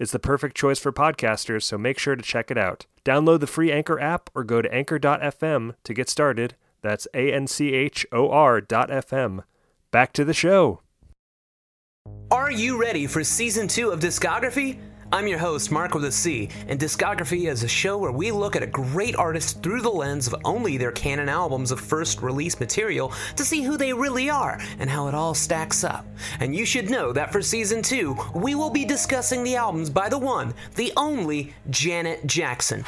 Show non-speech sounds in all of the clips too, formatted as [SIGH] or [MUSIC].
It's the perfect choice for podcasters, so make sure to check it out. Download the free Anchor app or go to anchor.fm to get started. That's A N C H O R dot FM. Back to the show. Are you ready for season two of Discography? I'm your host, Mark with a C, and Discography is a show where we look at a great artist through the lens of only their canon albums of first release material to see who they really are and how it all stacks up. And you should know that for season two, we will be discussing the albums by the one, the only Janet Jackson.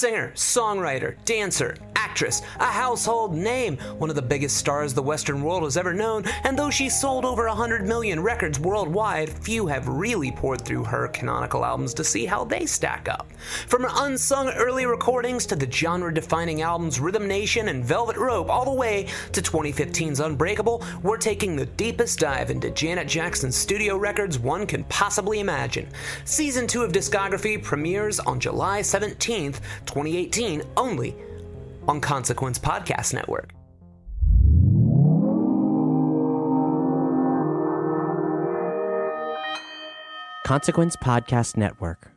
Singer, songwriter, dancer, actress, a household name, one of the biggest stars the Western world has ever known, and though she sold over 100 million records worldwide, few have really poured through her canonical albums to see how they stack up. From her unsung early recordings to the genre defining albums Rhythm Nation and Velvet Rope, all the way to 2015's Unbreakable, we're taking the deepest dive into Janet Jackson's studio records one can possibly imagine. Season 2 of Discography premieres on July 17th, 2018, only on Consequence Podcast Network. Consequence Podcast Network.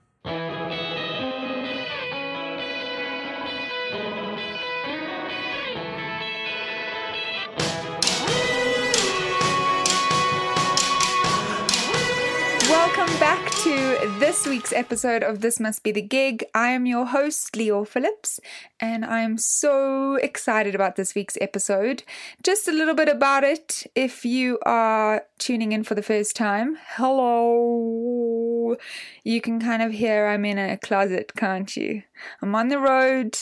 Welcome back to this week's episode of This Must Be the Gig. I am your host, Leo Phillips, and I am so excited about this week's episode. Just a little bit about it if you are tuning in for the first time. Hello. You can kind of hear I'm in a closet, can't you? I'm on the road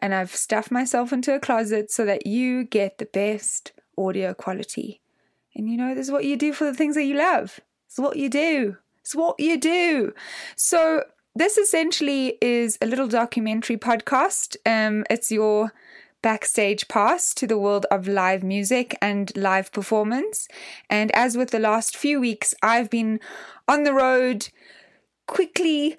and I've stuffed myself into a closet so that you get the best audio quality. And you know, this is what you do for the things that you love. It's what you do. It's what you do. So this essentially is a little documentary podcast. Um, it's your backstage pass to the world of live music and live performance. And as with the last few weeks, I've been on the road quickly,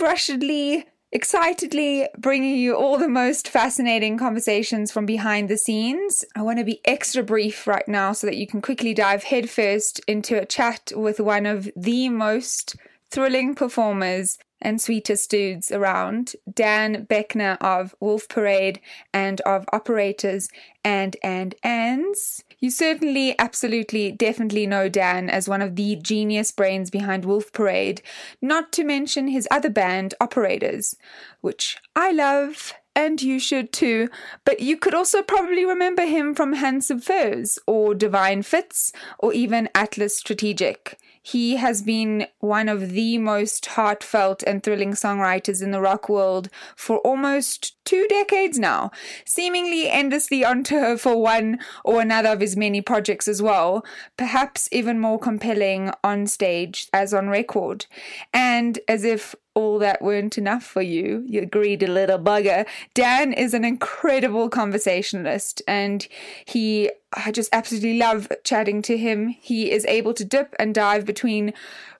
rushedly, excitedly bringing you all the most fascinating conversations from behind the scenes. I want to be extra brief right now so that you can quickly dive headfirst into a chat with one of the most thrilling performers and sweetest dudes around, Dan Boeckner of Wolf Parade and of Operators and and ands. You certainly, absolutely, definitely know Dan as one of the genius brains behind Wolf Parade, not to mention his other band, Operators, which I love and you should too. But you could also probably remember him from Handsome Furs or Divine Fits or even Atlas Strategic. He has been one of the most heartfelt and thrilling songwriters in the rock world for almost two decades now, seemingly endlessly on tour for one or another of his many projects as well, perhaps even more compelling on stage as on record. And as if all that weren't enough for you, you greedy little bugger. Dan is an incredible conversationalist and he, I just absolutely love chatting to him. He is able to dip and dive between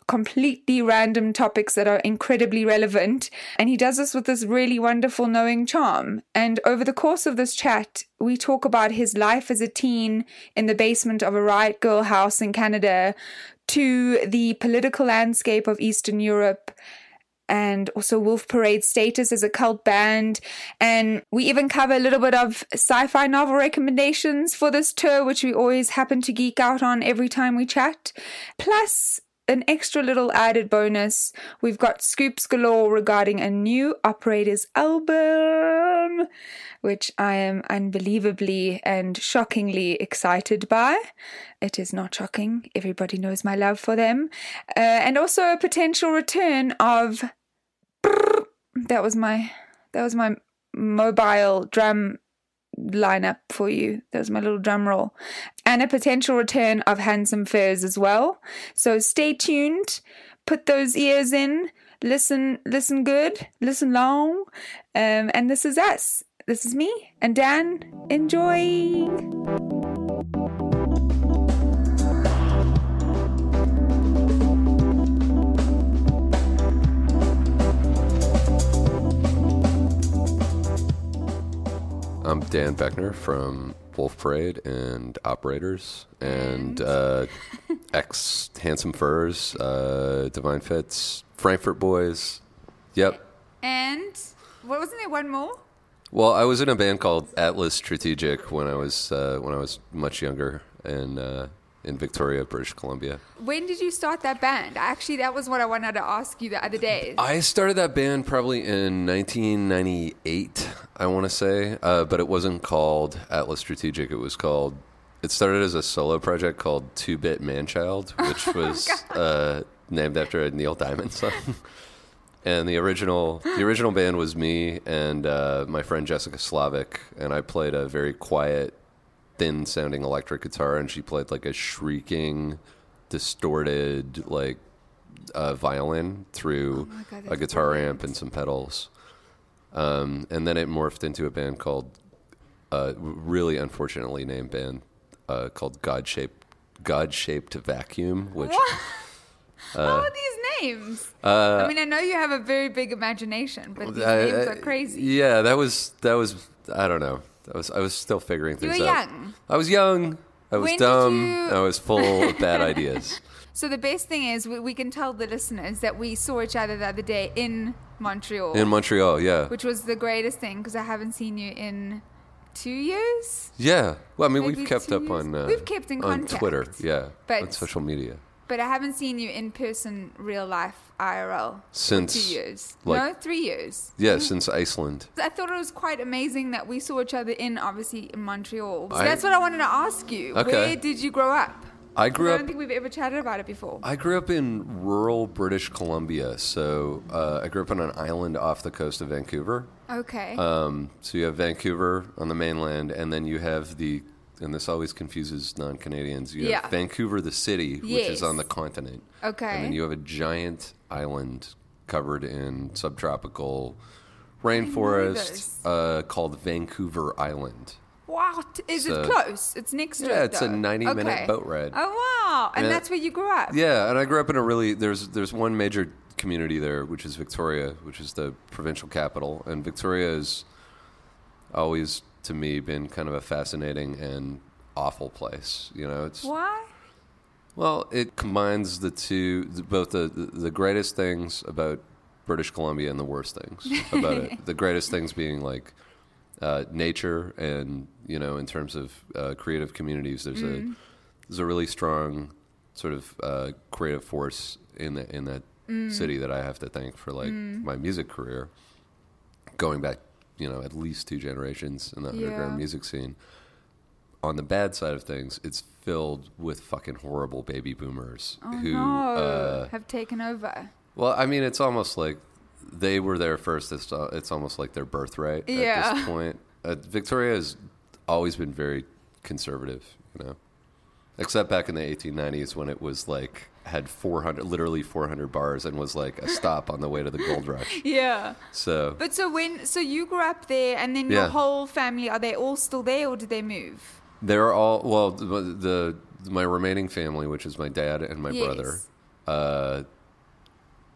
completely random topics that are incredibly relevant. And he does this with this really wonderful knowing charm. And over the course of this chat, we talk about his life as a teen in the basement of a riot girl house in Canada to the political landscape of Eastern Europe and also Wolf Parade's status as a cult band. And we even cover a little bit of sci fi novel recommendations for this tour, which we always happen to geek out on every time we chat. Plus, an extra little added bonus. We've got scoops galore regarding a new Operators album, which I am unbelievably and shockingly excited by. It is not shocking. Everybody knows my love for them. Uh, and also a potential return of. That was my. That was my mobile drum lineup for you. Was my little drum roll. And a potential return of Handsome Furs as well. So stay tuned. Put those ears in. Listen, listen good. Listen long. Um, and this is us. This is me and Dan. Enjoy. I'm Dan Boeckner from Wolf Parade and Operators and uh, ex Handsome Furs, uh, Divine Fits, Frankfurt Boys. Yep. And what wasn't there one more? Well, I was in a band called Atlas Strategic when I was uh, when I was much younger and uh, in Victoria, British Columbia. When did you start that band? Actually, that was what I wanted to ask you the other day. I started that band probably in 1998, I want to say, uh, but it wasn't called Atlas Strategic. It was called. It started as a solo project called Two Bit Manchild, [LAUGHS] which was uh, named after a Neil Diamond song. and the original the original band was me and uh, my friend Jessica Slavic, and I played a very quiet, thin sounding electric guitar, and she played like a shrieking, distorted like uh, violin through Oh God, a guitar brilliant. amp and some pedals. Um, and then it morphed into a band called, uh, really unfortunately named band uh, called God Shaped God Shaped Vacuum, which [LAUGHS] How are these names? uh, I mean, I know you have a very big imagination, but these I- names are crazy. Yeah, that was that was I don't know. That was I was still figuring You things were out. young. I was young. I was When dumb. you- I was full of [LAUGHS] bad ideas. So the best thing is we, we can tell the listeners that we saw each other the other day in Montreal, In Montreal, yeah. which was the greatest thing because I haven't seen you in two years. Yeah. Well, I mean, Maybe we've kept up years. on uh, We've kept in on contact. Twitter, yeah, But- on social media. But I haven't seen you in person, real life, IRL. Since, two years. like- no, three years. Yeah, since Iceland. I thought it was quite amazing that we saw each other in, obviously, in Montreal. So I- that's what I wanted to ask you. Okay. Where did you grow up? I grew up. I don't think we've ever chatted about it before. I grew up in rural British Columbia, so uh, I grew up on an island off the coast of Vancouver. Okay. Um, so you have Vancouver on the mainland, and then you have the, and this always confuses non-Canadians. You Yeah. have Vancouver, the city, which Yes. is on the continent. Okay. And then you have a giant island covered in subtropical rainforest uh, called Vancouver Island. what? Is so- it close? It's next to it. Yeah, it's a though. 90-minute Okay. boat ride. Oh, wow. And Yeah. that's where you grew up? Yeah, and I grew up in a really there's there's one major community there, which is Victoria, which is the provincial capital, and Victoria is always to me been kind of a fascinating and awful place. You know, it's Why? well, it combines the two, both the, the the greatest things about British Columbia and the worst things [LAUGHS] about it. The greatest things being like uh, nature, and you know, in terms of uh, creative communities, there's a there's a really strong sort of uh, creative force in that in that city that I have to thank for like my music career, going back, you know, at least two generations in the Yeah. underground music scene. on the bad side of things, it's filled with fucking horrible baby boomers Oh who. no, Uh, have taken over. well, I mean, it's almost like they were there first. It's, uh, it's almost like their birthright at this point. Uh, Victoria has always been very conservative, you know, except back in the 1890s when it was like had 400, literally 400 bars, and was like a stop on the way to the gold rush. [LAUGHS] Yeah. So But so when so you grew up there, and then your Yeah. whole family are they all still there, or did they move? they're all well. The, the my remaining family, which is my dad and my Yes. brother, uh,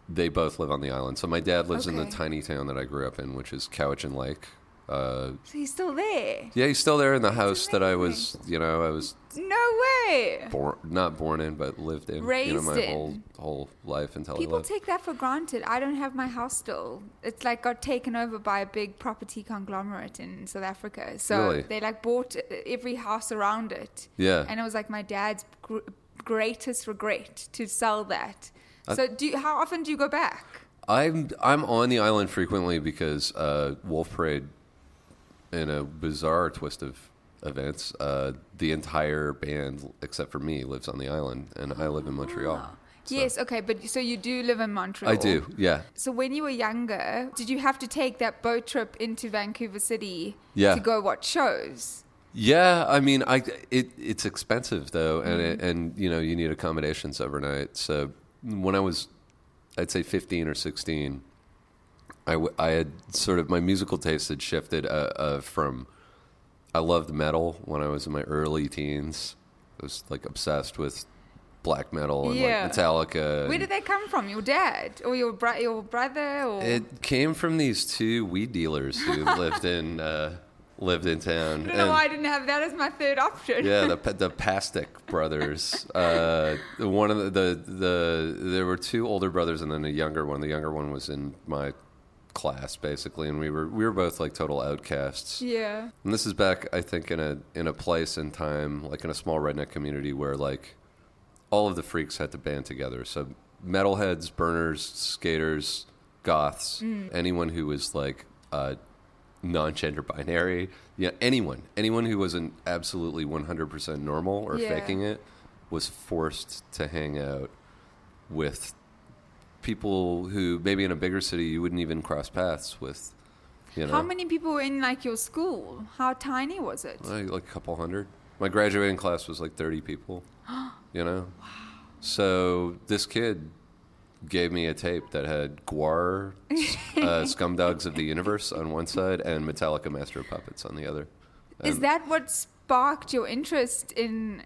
they both live on the island. So my dad lives in the Okay. tiny town that I grew up in, which is Cowichan Lake. Uh, So he's still there? yeah, he's still there in the house that I was, you know, I was No way. born, not born in, but lived in, you know, my in. whole whole life until People take that for granted. I don't have my house still. It's like got taken over by a big property conglomerate in South Africa. So Really? they like bought every house around it. Yeah. And it was like my dad's gr- greatest regret to sell that. So do you, how often do you go back? I'm I'm on the island frequently because uh, Wolf Parade, in a bizarre twist of events, uh, the entire band except for me lives on the island, and I live in Montreal. So- Yes, okay, but so you do live in Montreal. I do. Yeah, So when you were younger, did you have to take that boat trip into Vancouver City Yeah. to go watch shows? yeah. I mean, I it it's expensive though, and Mm-hmm. it, and you know you need accommodations overnight. So when I was, I'd say fifteen or sixteen. I, w- I had sort of my musical taste had shifted uh, uh, from I loved metal when I was in my early teens. I was like obsessed with black metal and Yeah. like Metallica. Where and did they come from? Your dad or your bro- your brother or It came from these two weed dealers who [LAUGHS] lived in uh, lived in town. I don't know And- why I didn't have that as my third option. yeah, the [LAUGHS] Pa- the Pastic brothers. Uh, one of the, the the there were two older brothers and then a younger one. The younger one was in my class basically, and we were we were both like total outcasts. yeah. And this is back, I think, in a in a place and time, like in a small redneck community where like all of the freaks had to band together. So metalheads, burners, skaters, goths, anyone who was like uh, non-gender binary, yeah, anyone, anyone who wasn't absolutely 100% normal or Yeah. faking it was forced to hang out with people who maybe in a bigger city you wouldn't even cross paths with. You know? How many people were in like your school? How tiny was it? like, like a couple hundred. My graduating class was like 30 people, [GASPS] you know? Wow. So this kid gave me a tape that had Gwar, [LAUGHS] uh, Scumdogs of the Universe on one side and Metallica Master of Puppets on the other. Is that what sparked your interest in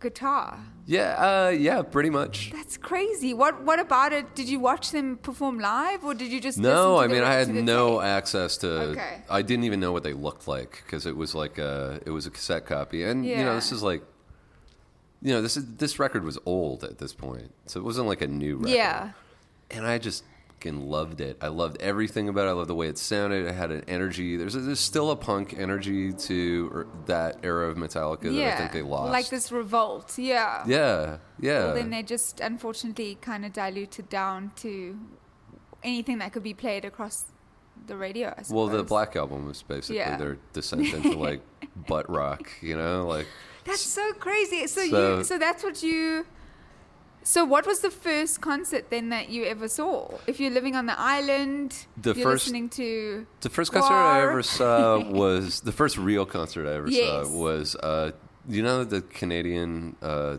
guitar? Yeah, uh, yeah, pretty much. That's crazy. What what about it? Did you watch them perform live or did you just No, I mean I had no tape? access to. Okay. I didn't even know what they looked like because it was like a it was a cassette copy, and you know this is like, you know this is this record was old at this point, so it wasn't like a new record. Yeah. and I just fucking loved it. I loved everything about it. I loved the way it sounded. It had an energy. There's a, there's still a punk energy to er, that era of Metallica that. I think they lost. Like this revolt. Yeah. Yeah, yeah. Well, then they just unfortunately kind of diluted down to anything that could be played across the radio. Well, the Black Album was basically Yeah. their descent into like butt rock. You know, like [LAUGHS] That's so crazy. So, So- you so that's what you So what was the first concert then that you ever saw? If you're living on the island, The you're first- listening to The first concert I ever saw [LAUGHS] was the first real concert I ever Yes. saw was uh, you know the Canadian uh,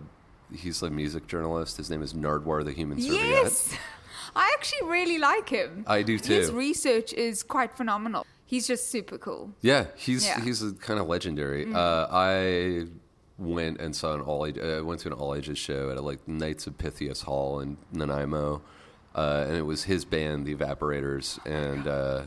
he's a music journalist. His name is Nardwuar the Human Serviette. Yes. [LAUGHS] I actually really like him. I do too. His research is quite phenomenal. He's just super cool. Yeah, he's Yeah. Mm. he's a kind of legendary. Uh, I went and saw an all age. I went to an all ages show at like Knights of Pythias Hall in Nanaimo, uh, and it was his band, the Evaporators, and uh,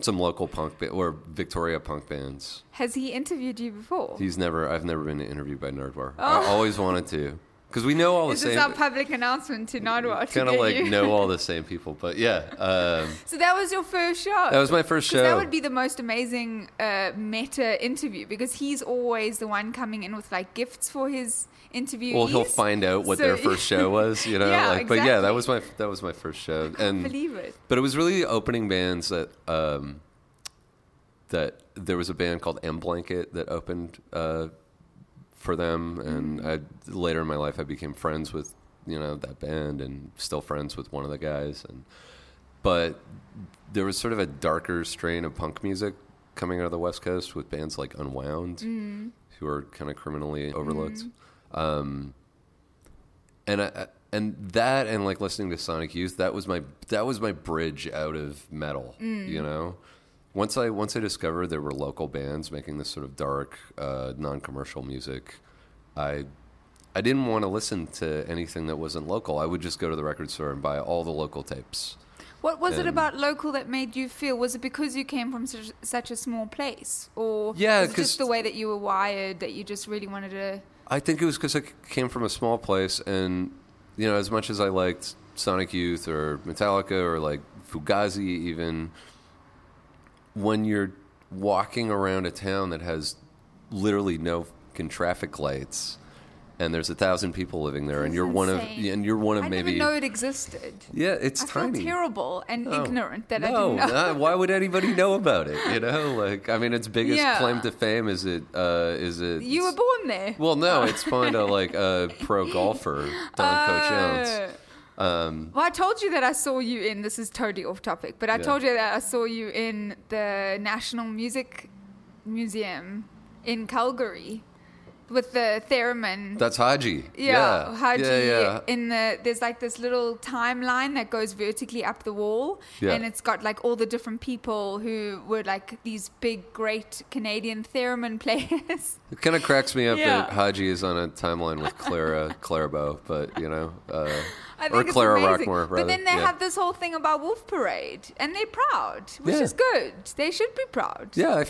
some local punk ba- or Victoria punk bands. Has he interviewed you before? He's never. I've never been interviewed by Nardwuar. I always wanted to because we know all the Oh. This is our public announcement to Nardwuar. to Kind of like you. know all the same people, but yeah, um, [LAUGHS] So that was your first show. that was my first show. That would be the most amazing uh, meta interview because he's always the one coming in with like gifts for his interviewees. Well, he'll find out what So- their first show [LAUGHS] was, you know. Yeah, like, but yeah, that was my that was my first show, and believe it. but it was really the opening bands that um, that there was a band called M Blanket that opened uh, for them, and I later in my life I became friends with you know that band, and still friends with one of the guys, and but there was sort of a darker strain of punk music coming out of the West Coast with bands like Unwound, mm-hmm. who are kind of criminally overlooked. Mm-hmm. Um, and I, I- and that and like listening to Sonic Youth, that was my that was my bridge out of metal. Mm. You know, once I once I discovered there were local bands making this sort of dark, uh, non-commercial music, I I didn't want to listen to anything that wasn't local. I would just go to the record store and buy all the local tapes. What was it about local that made you feel? Was it because you came from such, such a small place, or Yeah, was it 'cause- just the way that you were wired that you just really wanted to? I think it was because I came from a small place, and you know, as much as I liked Sonic Youth or Metallica or like Fugazi, even when you're walking around a town that has literally no fucking traffic lights, and there's a thousand people living there, and you're one of insane. and you're one of I maybe didn't know it existed. yeah, it's I tiny. feel terrible and No. ignorant that I no, didn't know. uh, why would anybody know about it? You know, like I mean, its biggest Yeah. claim to fame is it uh, is it you were born there. Well, no, it's fun to [LAUGHS] like a pro golfer, Don Coach Jones. Um, Well, I told you that I saw you in. This is totally off topic, but I Yeah. told you that I saw you in the National Music Museum in Calgary with the theremin. that's Haji. Yeah, yeah, Haji. yeah, yeah. In the there's like this little timeline that goes vertically up the wall, Yeah. and it's got like all the different people who were like these big, great Canadian theremin players. [LAUGHS] It kind of cracks me up that Haji is on a timeline with Clara Clairbo, but you know, uh, I think or it's Clara amazing. Rockmore. Rather. But then they yeah. have this whole thing about Wolf Parade, and they're proud, which Yeah. is good. They should be proud. Yeah, I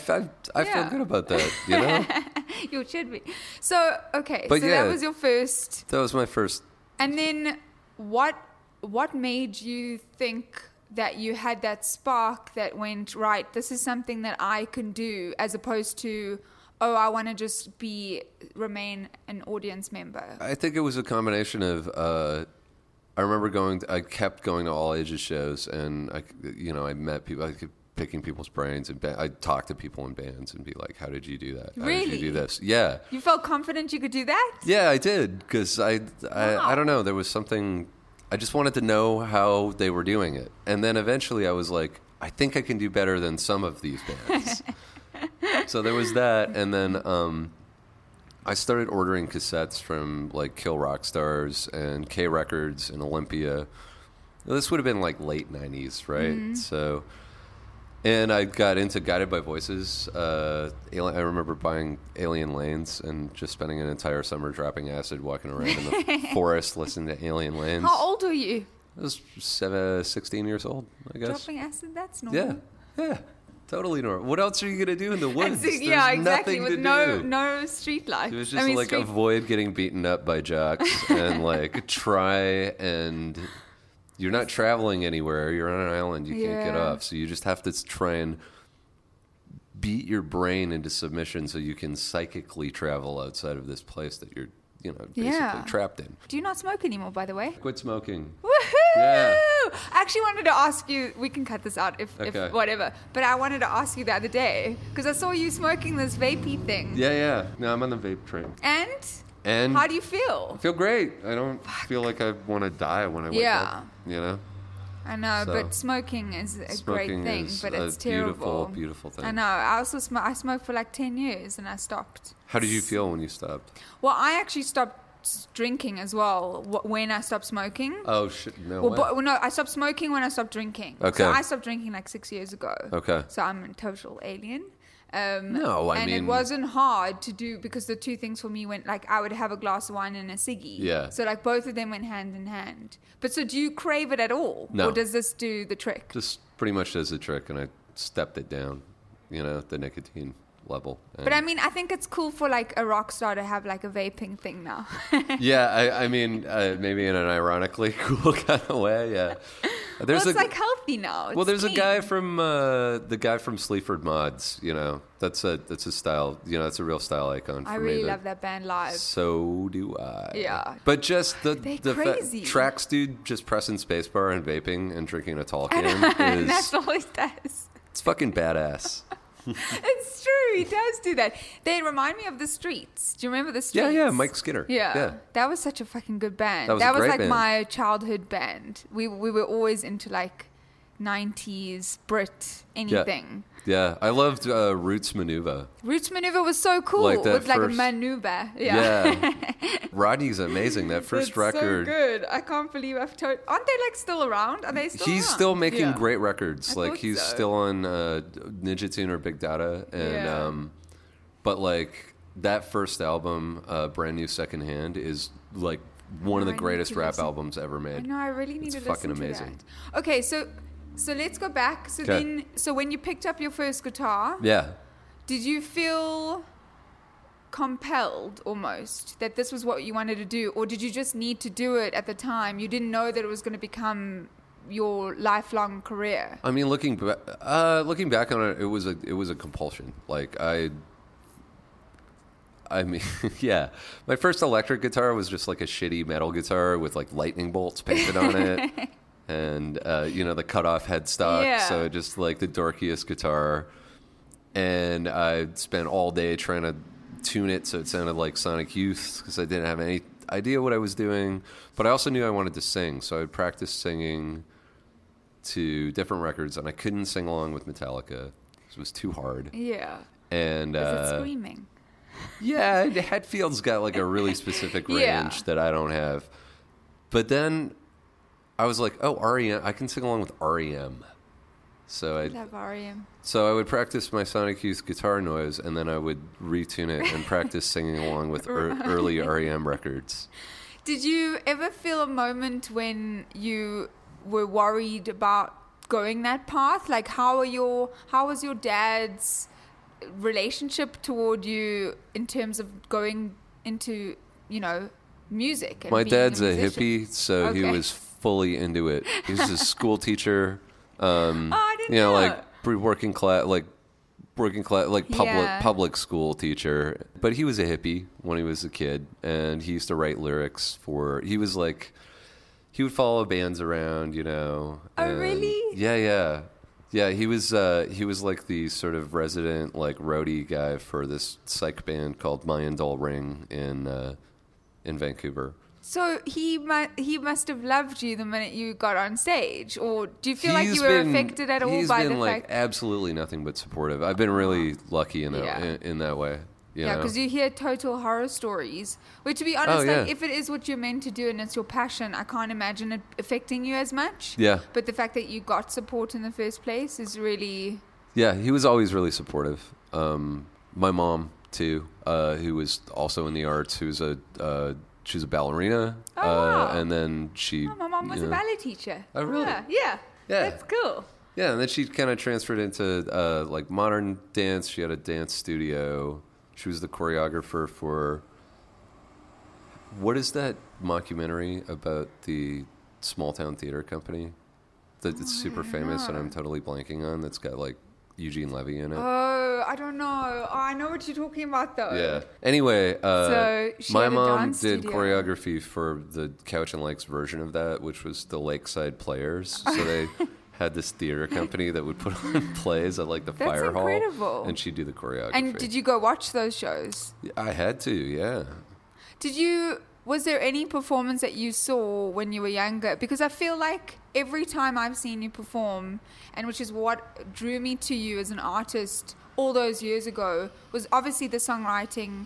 Yeah. feel good about that. You know, [LAUGHS] you should be. So okay, But so yeah. that was your first, that was my first. and then what? What made you think that you had that spark that went right? This is something that I can do, as opposed to. Oh, I want to just be remain an audience member. I think it was a combination of. Uh, I remember going. I kept going to all ages shows, and I, you know, I met people. I kept picking people's brains, and ba- I talked to people in bands and be like, "How did you do that? How did you do this?" Yeah, You felt confident you could do that. yeah, I did because I, I, Wow. I don't know. There was something. I just wanted to know how they were doing it, and then eventually I was like, I think I can do better than some of these bands. [LAUGHS] so there was that, and then um, I started ordering cassettes from like Kill Rock Stars and K Records and Olympia. This would have been like late '90s, right? So, and I got into Guided by Voices. Uh, I remember buying Alien Lanes and just spending an entire summer dropping acid, walking around in the [LAUGHS] forest, listening to Alien Lanes. How old are you? I was seven, 16 years old, I guess. Dropping acid? That's normal. Yeah, yeah, totally normal. What else are you gonna do in the woods? so- yeah, There's exactly. nothing With no do. no street life. It was I just mean, like street- avoid getting beaten up by jocks [LAUGHS] and like try and you're not traveling anywhere. You're on an island. You can't get off. So you just have to try and beat your brain into submission so you can psychically travel outside of this place that you're, you know, basically Yeah. trapped in. Do you not smoke anymore, by the way? Quit smoking. Woohoo! Yeah. I actually wanted to ask you. We can cut this out if, Okay. if whatever. But I wanted to ask you the other day because I saw you smoking this vapey thing. Yeah, yeah. No, I'm on the vape train. And And how do you feel? I feel great. I don't feel like I want to die when I wake Yeah. up. You know? I know, So, but smoking is a great thing, but it's terrible. beautiful, beautiful thing. I know. I also sm- I smoked for like ten years and I stopped. How did you feel when you stopped? Well, I actually stopped drinking as well when I stopped smoking. Oh shit! No Well, way. but, well, no, I stopped smoking when I stopped drinking. Okay. So I stopped drinking like six years ago. Okay. So I'm a total alien. Um, No, I and mean- it wasn't hard to do because the two things for me went like I would have a glass of wine and a ciggy. Yeah. So like both of them went hand in hand. But so do you crave it at all? No. Or does this do the trick? Just pretty much does the trick, and I stepped it down. You know, the nicotine level. but I mean, I think it's cool for like a rock star to have like a vaping thing now. [LAUGHS] yeah, I, I mean, uh, maybe in an ironically [LAUGHS] cool kind of way. Yeah. There's well, it's a like healthy now. well, It's there's a guy from uh, the guy from Sleaford Mods. You know, that's a that's a style. You know, that's a real style icon. For I really love that band live. So do I. Yeah. But just the They're the fa- tracks dude just pressing spacebar and vaping and drinking a tall can [LAUGHS] and is that's all it does. it's fucking badass. [LAUGHS] it's true. He does do that. They remind me of the Streets. Do you remember the Streets? yeah, yeah. Mike Skinner. Yeah. Yeah. that was such a fucking good band. That was a great like band. my childhood band. We we were always into like '90s Brit anything. Yeah, I loved uh, Roots Manuva. Roots Manuva was so cool. Like that with like a first- maneuver. Yeah. Yeah. [LAUGHS] Rodney's amazing. That first record. So good. I can't believe I've told. Aren't they like still around? Are they still? He's around? still making Yeah. great records. I like he's so. still on uh, Ninja Tune or Big Dada, and Yeah. um, but like that first album, uh, brand new secondhand, is like one of the need greatest rap listen. albums ever I made. know. I really need It's to fucking listen amazing. that. Okay, so so let's go back. So then, so when you picked up your first guitar, Yeah. did you feel compelled almost that this was what you wanted to do, or did you just need to do it at the time? You didn't know that it was going to become your lifelong career. I mean, looking ba- uh, looking back on it, it was a it was a compulsion. Like I, I mean, [LAUGHS] yeah, my first electric guitar was just like a shitty metal guitar with like lightning bolts painted on it, [LAUGHS] and uh, you know the cut off headstock. Yeah. So just like the dorkiest guitar, and I spent all day trying to tune it so it sounded like Sonic Youth because I didn't have any idea what I was doing. But I also knew I wanted to sing, so I would practice singing to different records, and I couldn't sing along with Metallica. It was too hard. Yeah. And uh, screaming? yeah, Hetfield's got like a really specific [LAUGHS] range Yeah. that I don't have. But then I was like, oh, REM, I can sing along with REM. So I Love REM. so I would practice my Sonic Youth guitar noise, and then I would retune it and practice singing along with er- [LAUGHS] early REM records. Did you ever feel a moment when you were worried about going that path? Like how are your how was your dad's relationship toward you in terms of going into, you know, music? And My dad's a musician? hippie, so he was fully into it. He's a [LAUGHS] school teacher. Um, Oh, I didn't you know, know. like pre- working class, like working class, like public Yeah. public school teacher. But he was a hippie when he was a kid, and he used to write lyrics for. He was like, he would follow bands around, you know. Oh, really? Yeah, yeah. Yeah, he was uh, he was like the sort of resident like roadie guy for this psych band called Mayan Doll Ring in uh, in Vancouver. So he mu- he must have loved you the minute you got on stage, or do you feel like He's you were been- affected at all he's by been the like fact? absolutely nothing but supportive. I've been really lucky in that Yeah. in, in that way. You Yeah, know? because you hear total horror stories. Which, to be honest, Oh, like yeah. if it is what you're meant to do and it's your passion, I can't imagine it affecting you as much. Yeah. But the fact that you got support in the first place is really Yeah, he was always really supportive. Um, my mom too, uh, who was also in the arts, who's a uh, she was a ballerina, Oh, uh, wow. and then she. Oh, my mom was you a ballet teacher. Oh, really? Yeah, yeah. Yeah. That's cool. Yeah, and then she kind of transferred into uh, like modern dance. She had a dance studio. She was the choreographer for. What is that mockumentary about the small town theater company? That it's super famous, and I'm totally blanking on. That's got like Eugene Levy in it. Oh, I don't know. Oh, I know what you're talking about, though. Yeah. Anyway, uh, So, my mom did studio. choreography for the Cowichan Lake's version of that, which was the Lakeside Players. So they [LAUGHS] had this theater company that would put on [LAUGHS] plays at like the That's fire incredible. hall, and she'd do the choreography. And did you go watch those shows? I had to, yeah. Did you? Was there any performance that you saw when you were younger? Because I feel like every time I've seen you perform, and which is what drew me to you as an artist all those years ago, was obviously the songwriting.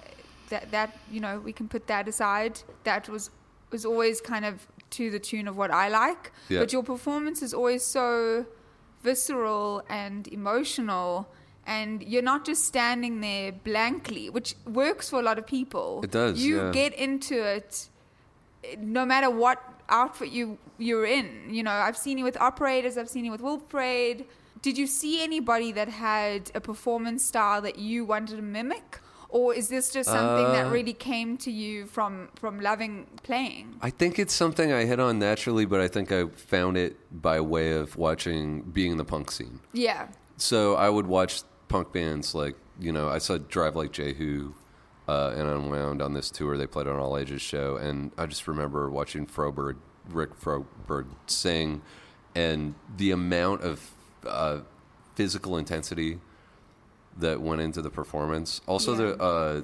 uh, That that you know we can put that aside. That was was always kind of to the tune of what I like. Yeah. But your performance is always so visceral and emotional and you're not just standing there blankly which works for a lot of people. It does, you yeah. get into it no matter what outfit you you're in. You know i've seen you with operators i've seen you with wolf parade did you see anybody that had a performance style that you wanted to mimic? Or is this just something that Uh, really came to you from from loving playing? I think it's something I hit on naturally, but I think I found it by way of watching being in the punk scene. yeah. So I would watch punk bands like you know I saw Drive Like Jehu uh, and Unwound on this tour. They played on All Ages show, and I just remember watching Froberg, Rick Froberg sing, and the amount of uh, physical intensity that went into the performance. Also, Yeah. the uh,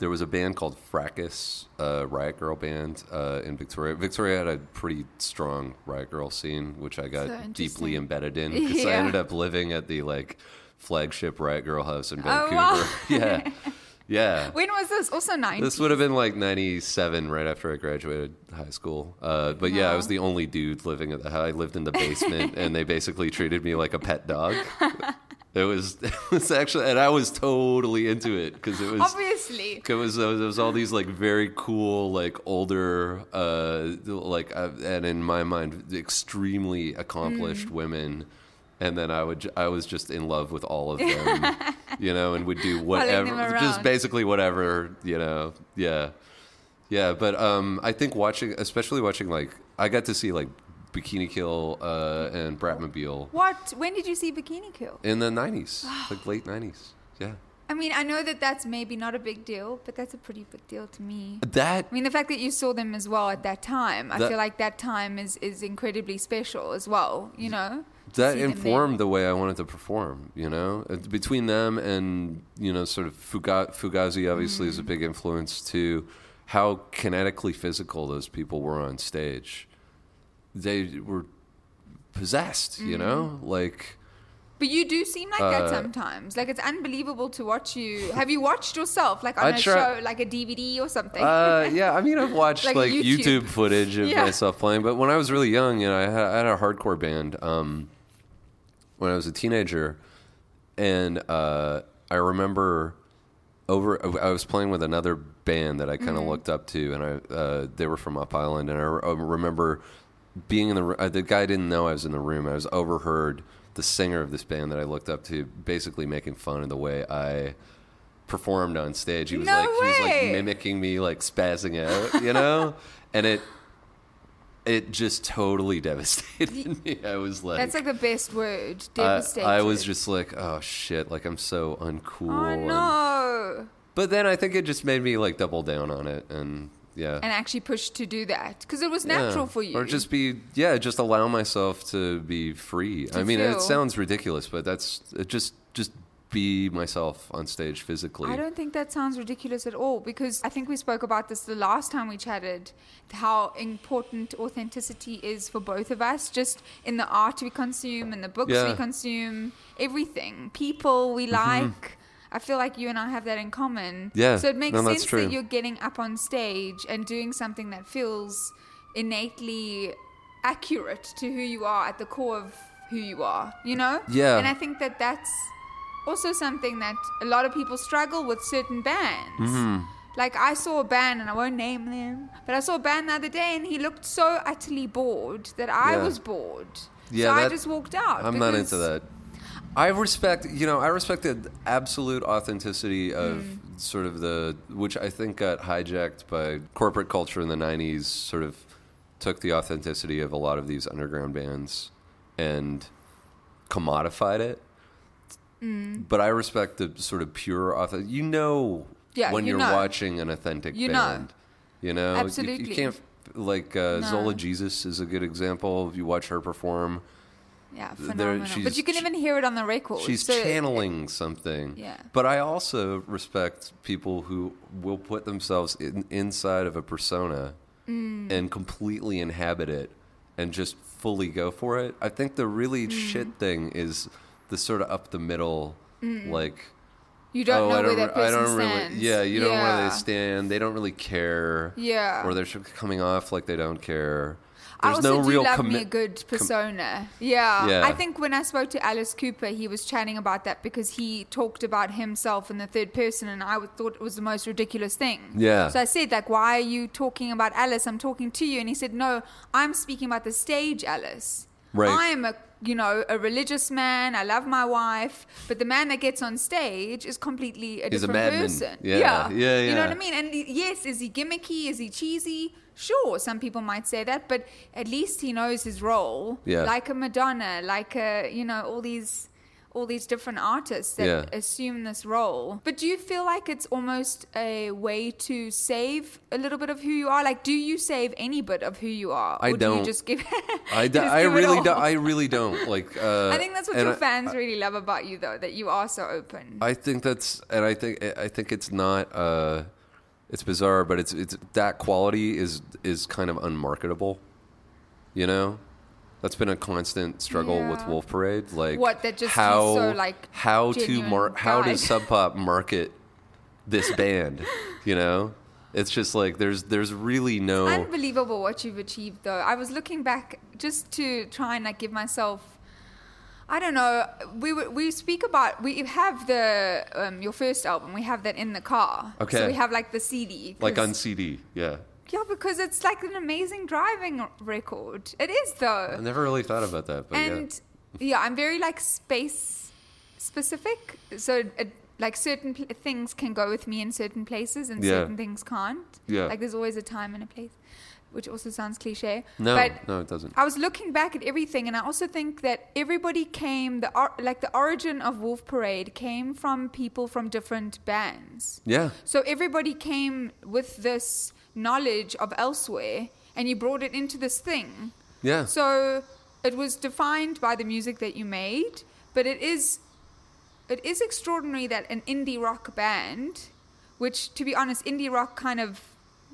there was a band called Fracas, uh, Riot Girl band uh, in Victoria. Victoria had a pretty strong Riot Girl scene, which I got So deeply embedded in because I [LAUGHS] ended up living at the like flagship Riot Girl house in Oh, Vancouver. wow. [LAUGHS] yeah, yeah. [LAUGHS] When was this? Also 90. This would have been like '97, right after I graduated high school. Uh, but yeah, I was the only dude living at the house. I lived in the basement, and they basically treated me like a pet dog. [LAUGHS] It was, it was actually, and I was totally into it because it was. Obviously. because It was, there was all these like very cool, like older, uh, like, uh, and in my mind, extremely accomplished Mm. women. And then I would I was just in love with all of [LAUGHS] them, you know, and would do whatever, just basically whatever, you know, yeah, yeah. But um, I think watching, especially watching, like, I got to see like Bikini Kill uh, and Bratmobile What? When did you see Bikini Kill? in the '90s, [GASPS] like late '90s. Yeah, I mean, I know that that's maybe not a big deal, but that's a pretty big deal to me. that I mean, the fact that you saw them as well at that time, I That- feel like that time is, is incredibly special as well, you know? That informed the way I wanted to perform. You know, Uh, between them and you know, sort of Fuga- Fugazi obviously is a big influence too. How kinetically physical those people were on stage. They were possessed. You know, like. But you do seem like that Uh, sometimes. Like, it's unbelievable to watch you. Have you watched yourself, like, on I a try- show, like a DVD or something? Uh, [LAUGHS] yeah, I mean, I've watched Like like, YouTube. YouTube. footage of [LAUGHS] Yeah. myself playing, but when I was really young, you know, I had, I had a hardcore band um, when I was a teenager, and uh, I remember over I was playing with another band that I kind of looked up to, and I uh, they were from Up Island, and I, re- I remember being in the uh, the guy didn't know I was in the room. I was overheard the singer of this band that I looked up to, basically making fun of the way I performed on stage. He was No like he was like mimicking me, like spazzing out, you know, [LAUGHS] and it it just totally devastated me. [LAUGHS] I was like, That's like the best word. Devastated. I was just like, oh shit, like I'm so uncool. Oh, and- no. but then I think it just made me like double down on it, and yeah, And actually push to do that. Because it was Yeah. natural for you. or just be yeah, just allow myself to be free. I mean, feel. it sounds ridiculous, but that's it just just be myself on stage physically. I don't think that sounds ridiculous at all because I think we spoke about this the last time we chatted how important authenticity is for both of us, just in the art we consume and the books we Yeah. Mm-hmm. consume, everything, people we like. I feel like you and I have that in common. Yeah, So it makes no, sense that you're getting up on stage and doing something that feels innately accurate to who you are at the core of who you are, you know? Yeah. And I think that that's also something that a lot of people struggle with certain bands. Mm-hmm. Like I saw a band, and I won't name them, but I saw a band the other day, and he looked so utterly bored that I Yeah. was bored. Yeah, so I that- just walked out. I'm not because- into that. I respect, you know, I respect the absolute authenticity of Mm. sort of the, which I think got hijacked by corporate culture in the 90s, sort of took the authenticity of a lot of these underground bands and commodified it. Mm. But I respect the sort of pure authentic. You know Yeah, when you are know. watching an authentic You know. band. You know, You- You, can't like uh, No. Zola Jesus is a good example. If you watch her perform, Yeah, There- phenomenal. but you can even hear it on the record. she's so- channeling something. Yeah. But I also respect people who will put themselves in, inside of a persona Mm. and completely inhabit it and just fully go for it. I think the really Mm. shit thing is the sort of up the middle, like. You don't oh, know I where don't, that re- I person don't really. stands. Yeah, you don't know where they stand. They don't really care. Yeah. Or they're coming off like they don't care. I There's also no do real love commi- me a good persona. yeah. Yeah. I think when I spoke to Alice Cooper, he was chatting about that because he talked about himself in the third person, and I thought it was the most ridiculous thing. Yeah. So I said, like, why are you talking about Alice? I'm talking to you. And he said, no, I'm speaking about the stage Alice. Right. I'm a you know a religious man. I love my wife, but the man that gets on stage is completely a He's different madman. person. Yeah, yeah, yeah, You know what I mean? And yes, is he gimmicky? Is he cheesy? Sure, some people might say that, but at least he knows his role. Yeah. Like a Madonna, like a you know all these all these different artists that Yeah. assume this role. But do you feel like it's almost a way to save a little bit of who you are? Like, do you save any bit of who you are? I Do you don't. just give? [LAUGHS] I, do, just I give really all? don't. I really don't like. [LAUGHS] Uh, I think that's what your I- fans really love about you, though, that you are so open. I think that's, and I think I think it's not. Uh, it's bizarre, but it's it's that quality is is kind of unmarketable. You know, that's been a constant struggle with Wolf Parade. Like What, that just how so, like, how to mar- how does Sub Pop [LAUGHS] market this band? You know, it's just like there's there's really no. Unbelievable what you've achieved, though. I was looking back just to try and like give myself. I don't know. We we speak about we have the um, your first album. We have that in the car. Okay. So we have like the CD. Like on CD, yeah. Yeah, because it's like an amazing driving record. It is though. I never really thought about that, but and yeah. I'm very like space specific. So it, like certain pl- things can go with me in certain places, and Yeah. certain things can't. Yeah. Like there's always a time and a place, which also sounds cliche. No, but no, it doesn't. I was looking back at everything, and I also think that everybody came the or, like the origin of Wolf Parade came from people from different bands. yeah. Yeah. So everybody came with this knowledge of elsewhere, and you brought it into this thing. Yeah. So it was defined by the music that you made, but it is it is extraordinary that an indie rock band, which to be honest, indie rock kind of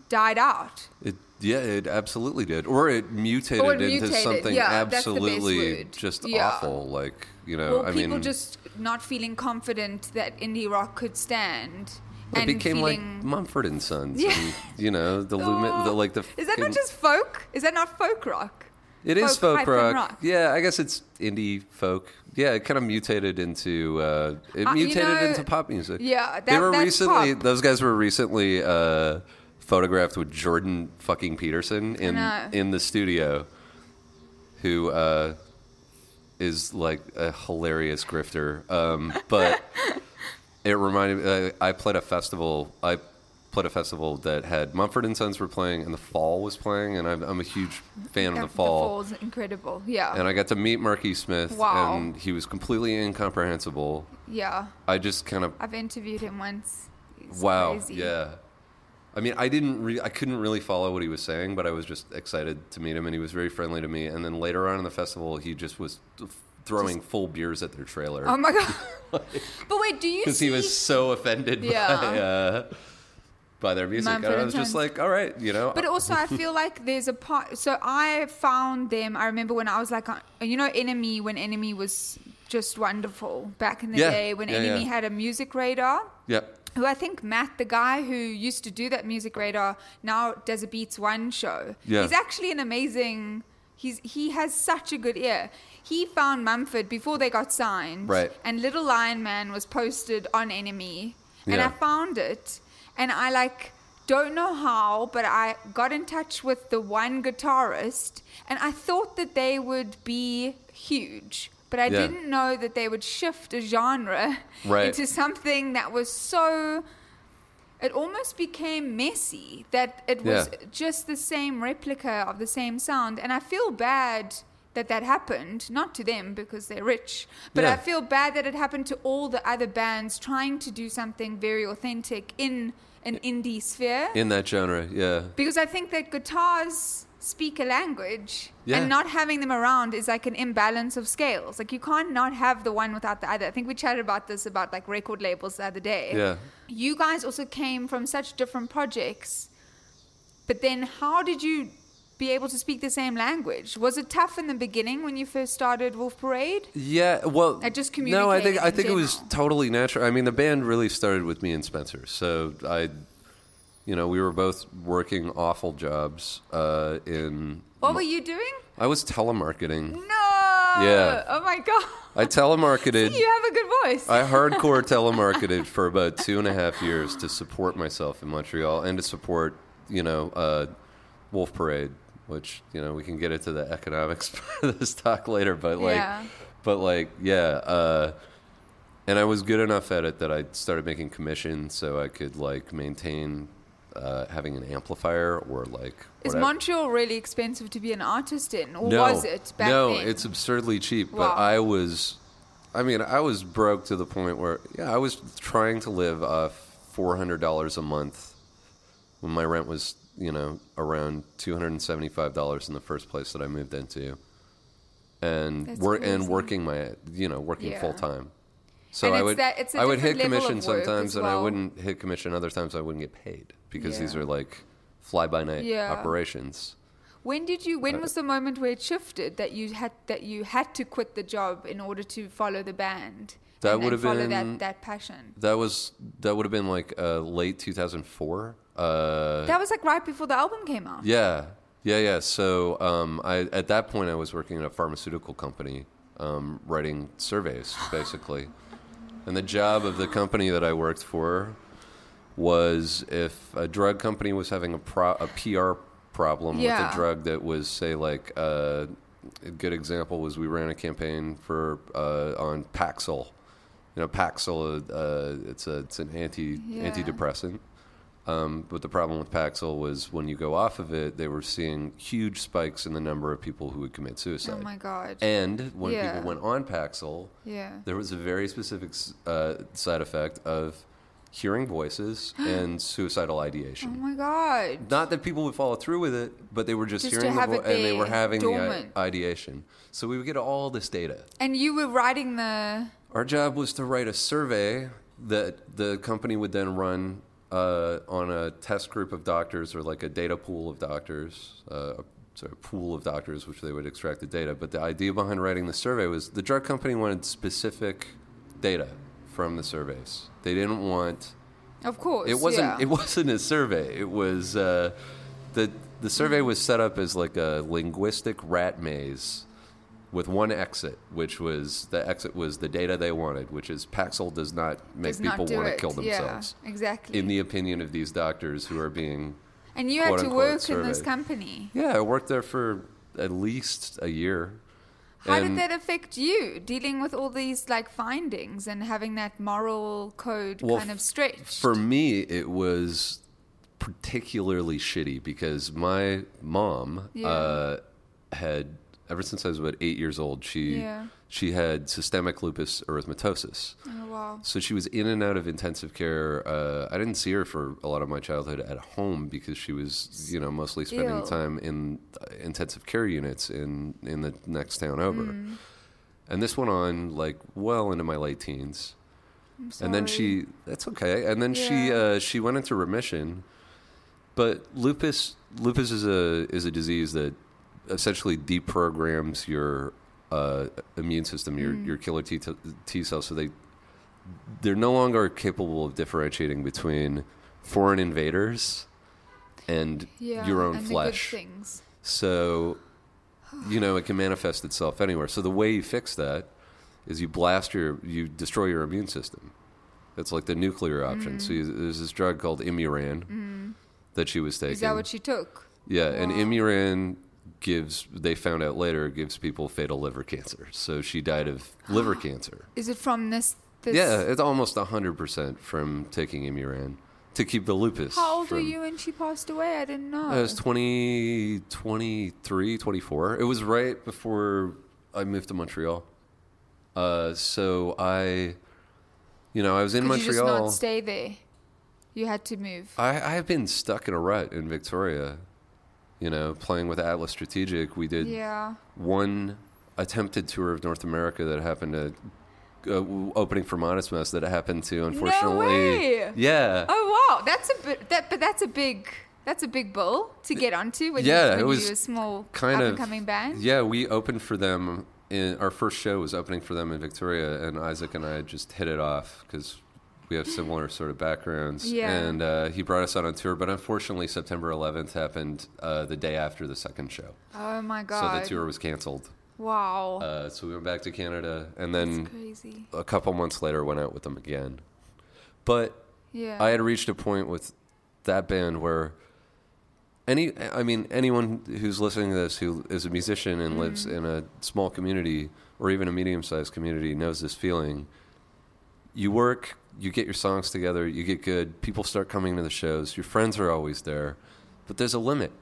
died out. It yeah, it absolutely did. Or it mutated Or it into something yeah, that's the best absolutely just Yeah. awful. Like you know, or I people mean, people just not feeling confident that indie rock could stand. It and became like Mumford and Sons. Yeah. And, you know, the lumen, the like the. Is that not just folk? Is that not folk rock? It is folk folk rock. rock? Yeah, I guess it's indie folk. Yeah, it kind of mutated into uh, it Uh, you mutated know, into pop music. yeah, they were recently. pop. Those guys were recently uh, photographed with Jordan fucking Peterson in in the studio, who uh, is like a hilarious grifter. Um, but [LAUGHS] it reminded me. Uh, I played a festival. I played a festival that had Mumford and Sons were playing, and the Fall was playing, and I'm, I'm a huge fan of the Fall. The Fall's incredible. Yeah. And I got to meet Marky Smith, Wow. and he was completely incomprehensible. yeah. I just kind of I've interviewed him once. He's wow, crazy. yeah. I mean, I didn't, re- I couldn't really follow what he was saying, but I was just excited to meet him, and he was very friendly to me. And then later on in the festival, he just was th- throwing full beers at their trailer Oh my god. [LAUGHS] but wait, do you because he was so offended Yeah. by uh, by their music, Mumford and I was just like, all right, you know. But also, I feel [LAUGHS] like there's a part. So I found them. I remember when I was like, uh, you know, NME when NME was just wonderful back in the Yeah, day when yeah, NME yeah. had a music radar. yep. Who I think Matt, the guy who used to do that music radar, now does a Beats One show. Yeah. He's actually an amazing. He's he has such a good ear. He found Mumford before they got signed. Right. And Little Lion Man was posted on NME, and Yeah. I found it, and I like don't know how, but I got in touch with the one guitarist, and I thought that they would be huge. But I Yeah. didn't know that they would shift a genre Right. into something that was so it almost became messy that it was Yeah. just the same replica of the same sound and i feel bad that that happened not to them because they're rich but Yeah. i feel bad that it happened to all the other bands trying to do something very authentic in an indie sphere In that genre, yeah. because i think that guitars speak a language Yeah. and not having them around is like an imbalance of scales like you can't not have the one without the other i think we chatted about this about like record labels the other day Yeah. you guys also came from such different projects but then how did you be able to speak the same language was it tough in the beginning when you first started wolf parade Yeah, well, i just communicated no, I think I in think it was totally natural. I mean, the band really started with me and Spencer, so I, you know, we were both working awful jobs. Uh, in what were you doing I was telemarketing. no Yeah. oh my god I telemarketed. [LAUGHS] you have a good voice I [LAUGHS] hardcore telemarketed for about two and a half years to support myself in Montreal and to support, you know, uh, Wolf Parade, which you know we can get into the economics [LAUGHS] part of this talk later, but like, Yeah. but like, yeah. Uh, and I was good enough at it that I started making commissions so I could like maintain uh, having an amplifier or like. Is whatever. Montreal really expensive to be an artist in, or no, was it back no, then? it's absurdly cheap. Wow. But I was, I mean, I was broke to the point where, yeah, I was trying to live off four hundred dollars a month when my rent was, you know, around two hundred and seventy-five dollars in the first place that I moved into, and and working my, you know, working Yeah. full time. So And I would, that- it's a I would hit commission sometimes, as and I wouldn't hit commission other times. I wouldn't get paid because these are like fly-by-night Yeah. operations. When did you? Uh, When was the moment where it shifted that you had that you had to quit the job in order to follow the band? That and, would have follow been- that that passion. That was that would have been like uh, late 2004. Uh, That was like right before the album came out. yeah, yeah, yeah. So um, I at that point I was working at a pharmaceutical company, um, writing surveys basically, and the job of the company that I worked for was if a drug company was having a pro- a PR problem with a drug that was say like uh, a good example was we ran a campaign for uh, on Paxil. You know, Paxil, uh, it's a it's an anti Yeah. antidepressant. Um, but the problem with Paxil was when you go off of it, they were seeing huge spikes in the number of people who would commit suicide. Oh my god. And when Yeah. people went on Paxil, yeah. there was a very specific uh, side effect of hearing voices [GASPS] and suicidal ideation. Oh my god. Not that people would follow through with it, but they were just, Just hearing the vo- and they were having dormant. the I- ideation. So we would get all this data. And you were writing the. Our job was to write a survey that the company would then run uh, on a test group of doctors or like a data pool of doctors, uh, sorry, a pool of doctors, which they would extract the data. But the idea behind writing the survey was the drug company wanted specific data from the surveys. They didn't want Of course. it wasn't. Yeah. It wasn't a survey. It was uh, the the survey was set up as like a linguistic rat maze with one exit, which was the exit was the data they wanted, which is Paxil does not make Does people do want to kill themselves. Yeah, exactly. In the opinion of these doctors who are being, and you had to work in this company. yeah, I worked there for at least a year. How And- did that affect you dealing with all these like findings and having that moral code Well, kind of stretched? For me, it was particularly shitty because my mom Yeah. uh, had ever since I was about eight years old. She Yeah. she had systemic lupus erythematosus. oh wow. So she was in and out of intensive care. Uh, I didn't see her for a lot of my childhood at home because she was, you know, mostly spending Ill. time in uh, intensive care units in in the next town over. Mm. And this went on like well into my late teens. And then she that's okay. And then she uh, she went into remission. But lupus lupus is a is a disease that essentially deprograms your uh, immune system, your Mm. your killer T, T cells, so they they're no longer capable of differentiating between foreign invaders and Yeah. your own and flesh. The good things. So, you know, it can manifest itself anywhere. So the way you fix that is you blast your, you destroy your immune system. It's like the nuclear option. So you, there's this drug called Imuran that she was taking. Mm. Is that what she took? yeah, and Wow. Imuran gives. They found out later gives people fatal liver cancer. So she died of liver [GASPS] cancer. Is it from this? this Yeah, it's almost hundred percent from taking Imuran to keep the lupus. How old were you when she passed away? I didn't know. I was 20, 23, 24. It was right before I moved to Montreal. Uh, so I, you know, I was in Could you just Montreal. not stay there? You had to move. I, I have been stuck in a rut in Victoria. You know, playing with Atlas Strategic, we did yeah. one attempted tour of North America that happened to uh, opening for Modest Mouse that happened to unfortunately. way! Yeah. Oh wow, that's a bit. That but that's a big. That's a big bill to get onto when, Yeah, you, it when was you're a small kind of coming band. Yeah, we opened for them. In our first show was opening for them in Victoria, and Isaac and I just hit it off because we have similar sort of backgrounds. Yeah. And uh, he brought us out on tour, but unfortunately, September 11th happened uh, the day after the second show, Oh my god! so the tour was canceled. Wow. Uh, so we went back to Canada, and then crazy. a couple months later went out with them again. But Yeah. I had reached a point with that band where any I mean anyone who's listening to this who is a musician and lives Mm-hmm. in a small community or even a medium-sized community knows this feeling. You work, you get your songs together, you get good, people start coming to the shows, your friends are always there, but there's a limit.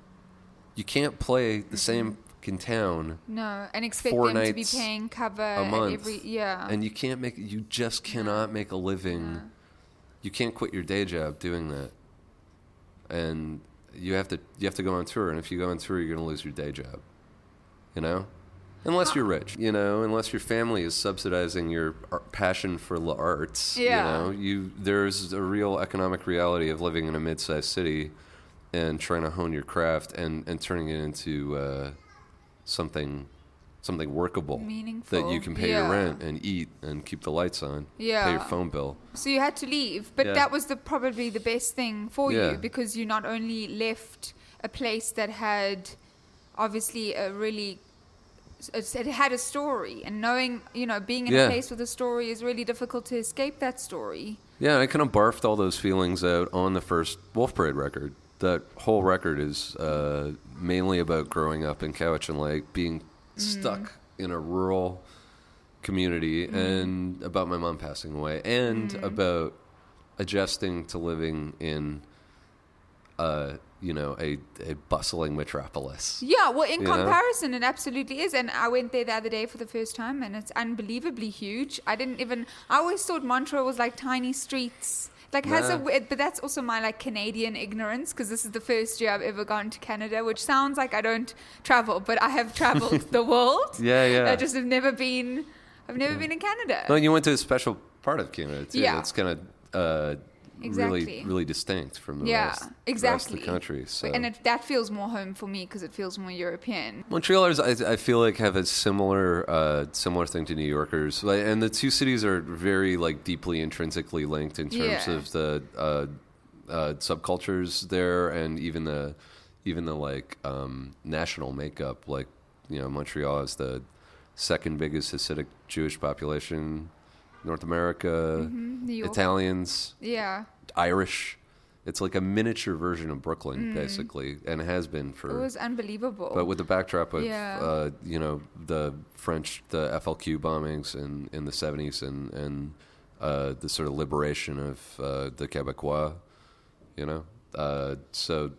You can't play the mm-hmm. same fucking town No, and expect Four them to be paying cover a month, every yeah. and you can't make you just cannot make a living. You can't quit your day job doing that, and you have to you have to go on tour. And if you go on tour, you're going to lose your day job. You know, unless you're rich. You know, unless your family is subsidizing your passion for the arts. Yeah. You know, you there's a real economic reality of living in a mid-sized city and trying to hone your craft and and turning it into uh, something something workable Meaningful. that you can pay yeah. your rent and eat and keep the lights on. Pay your phone bill. So you had to leave, but Yeah. that was the probably the best thing for Yeah. you because you not only left a place that had obviously a really it had a story, and knowing you know being in Yeah. a place with a story is really difficult to escape that story. Yeah, I kind of barfed all those feelings out on the first Wolf Parade record. That whole record is uh, mainly about growing up in Cowichan Lake, being stuck in a rural community, and about my mom passing away, and about adjusting to living in, uh, you know, a, a bustling metropolis. Yeah, well, in You know? comparison, it absolutely is. And I went there the other day for the first time, and it's unbelievably huge. I didn't even. I always thought Montreal was like tiny streets. Like has a Nah. weird, but that's also my like Canadian ignorance because this is the first year I've ever gone to Canada, which sounds like I don't travel, but I have traveled [LAUGHS] the world. [LAUGHS] Yeah, yeah. I just have never been. I've never been in Canada. No, you went to a special part of Canada too. Yeah. It's kind of uh, Exactly. really, really distinct from the yeah, rest, the rest of the country. So. and it, that feels more home for me because it feels more European. Montrealers, I, I feel like have a similar uh, similar thing to New Yorkers, and the two cities are very like deeply intrinsically linked in terms Yeah. of the uh, uh, subcultures there, and even the even the like um, national makeup. Like you know, Montreal is the second biggest Hasidic Jewish population, North America. York. Italians, Yeah, Irish. It's like a miniature version of Brooklyn, basically, and has been for Mm. it was unbelievable. but with the backdrop of Yeah. uh, you know the French the FLQ bombings in in the seventies and and uh, the sort of liberation of uh, the Quebecois, you know, uh, so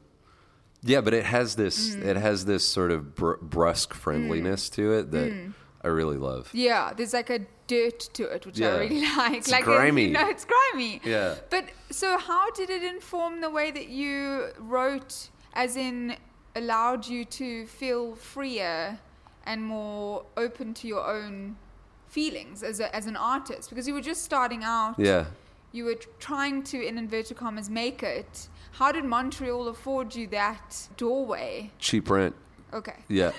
yeah, but it has this Mm. it has this sort of br- brusque friendliness to it that I really love. Yeah, there's like a dirt to it, which I really like. [LAUGHS] It's like grimy. you know, it's grimy. Yeah. But so, how did it inform the way that you wrote? As in, allowed you to feel freer and more open to your own feelings as a, as an artist? Because you were just starting out. Yeah. You were trying to, in inverted commas, make it. How did Montreal afford you that doorway? Cheap rent. Okay. Yeah.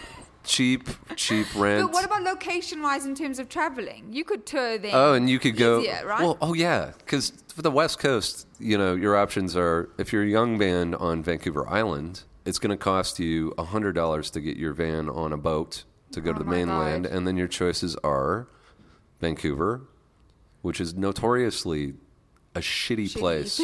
Cheap, cheap rent. But what about location wise in terms of traveling? You could tour there. Oh, and you could go. easier, right? Well, oh yeah, because for the West Coast, you know, your options are if you're a young band on Vancouver Island, it's going to cost you hundred dollars to get your van on a boat to go Oh to the mainland, God. and then your choices are Vancouver, which is notoriously a shitty, Shitty. [LAUGHS] place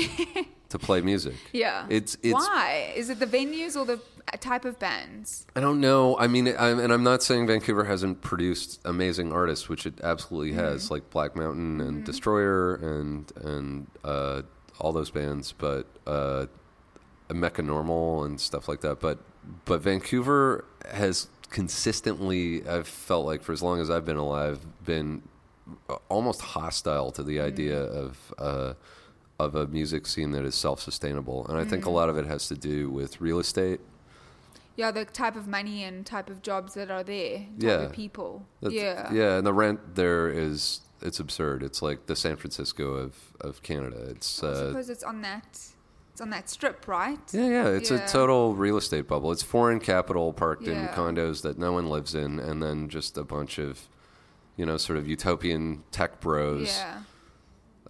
to play music. Yeah. It's it's Why? Is it the venues or the type of bands? I don't know. I mean, I'm, and I'm not saying Vancouver hasn't produced amazing artists, which it absolutely has, like Black Mountain and Destroyer and and uh, all those bands, but uh, Mecca Normal and stuff like that. But but Vancouver has consistently, I've felt like for as long as I've been alive, been almost hostile to the idea of. Uh, of a music scene that is self-sustainable, and I think a lot of it has to do with real estate Yeah, the type of money and type of jobs that are there. Type Yeah. of people. That's- yeah. yeah, and the rent there is it's absurd. It's like the San Francisco of of Canada. It's I uh, suppose it's on that. It's on that strip, right? yeah, yeah. It's Yeah. a total real estate bubble. It's foreign capital parked in condos that no one lives in, and then just a bunch of you know sort of utopian tech bros Yeah.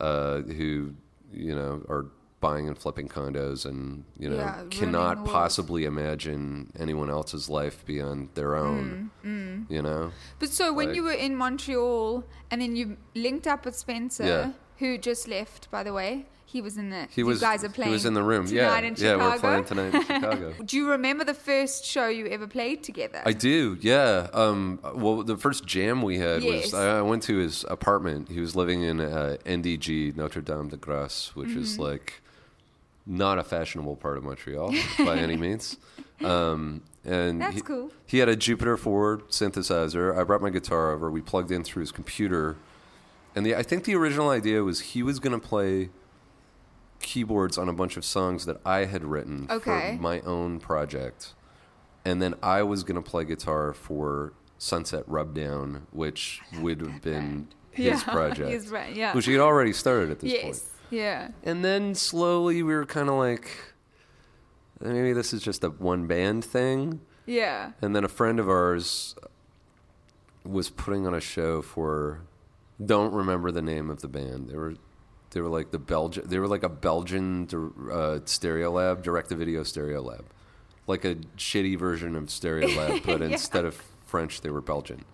uh, who you know are buying and flipping condos and you know Yeah, cannot possibly imagine anyone else's life beyond their own. Mm, You know. But so when Like- you were in Montreal and then you linked up with Spencer, Yeah. who just left, by the way. He was in the. He you was. guys are playing. He was in the room. tonight yeah, in yeah. We're playing tonight in [LAUGHS] Chicago. Do you remember the first show you ever played together? I do, yeah. Um, well, the first jam we had Yes. was I I went to his apartment. He was living in uh, NDG Notre Dame de Grace, which is Mm-hmm. like not a fashionable part of Montreal [LAUGHS] by any means. Um, and That's he, cool. he had a Jupiter 4 synthesizer. I brought my guitar over. We plugged in through his computer. And the, I think the original idea was he was going to play keyboards on a bunch of songs that I had written Okay. for my own project. And then I was going to play guitar for Sunset Rubdown, which would have been his [LAUGHS] Yeah, project. his yeah. Which he had already started at this point. Yeah. And then slowly we were kind of like, maybe this is just a one band thing. Yeah. And then a friend of ours was putting on a show for, don't remember the name of the band. They were, they were like the Belgian, they were like a Belgian uh, Stereolab, direct to video Stereolab, like a shitty version of Stereo [LAUGHS] Lab, but instead of French, they were Belgian.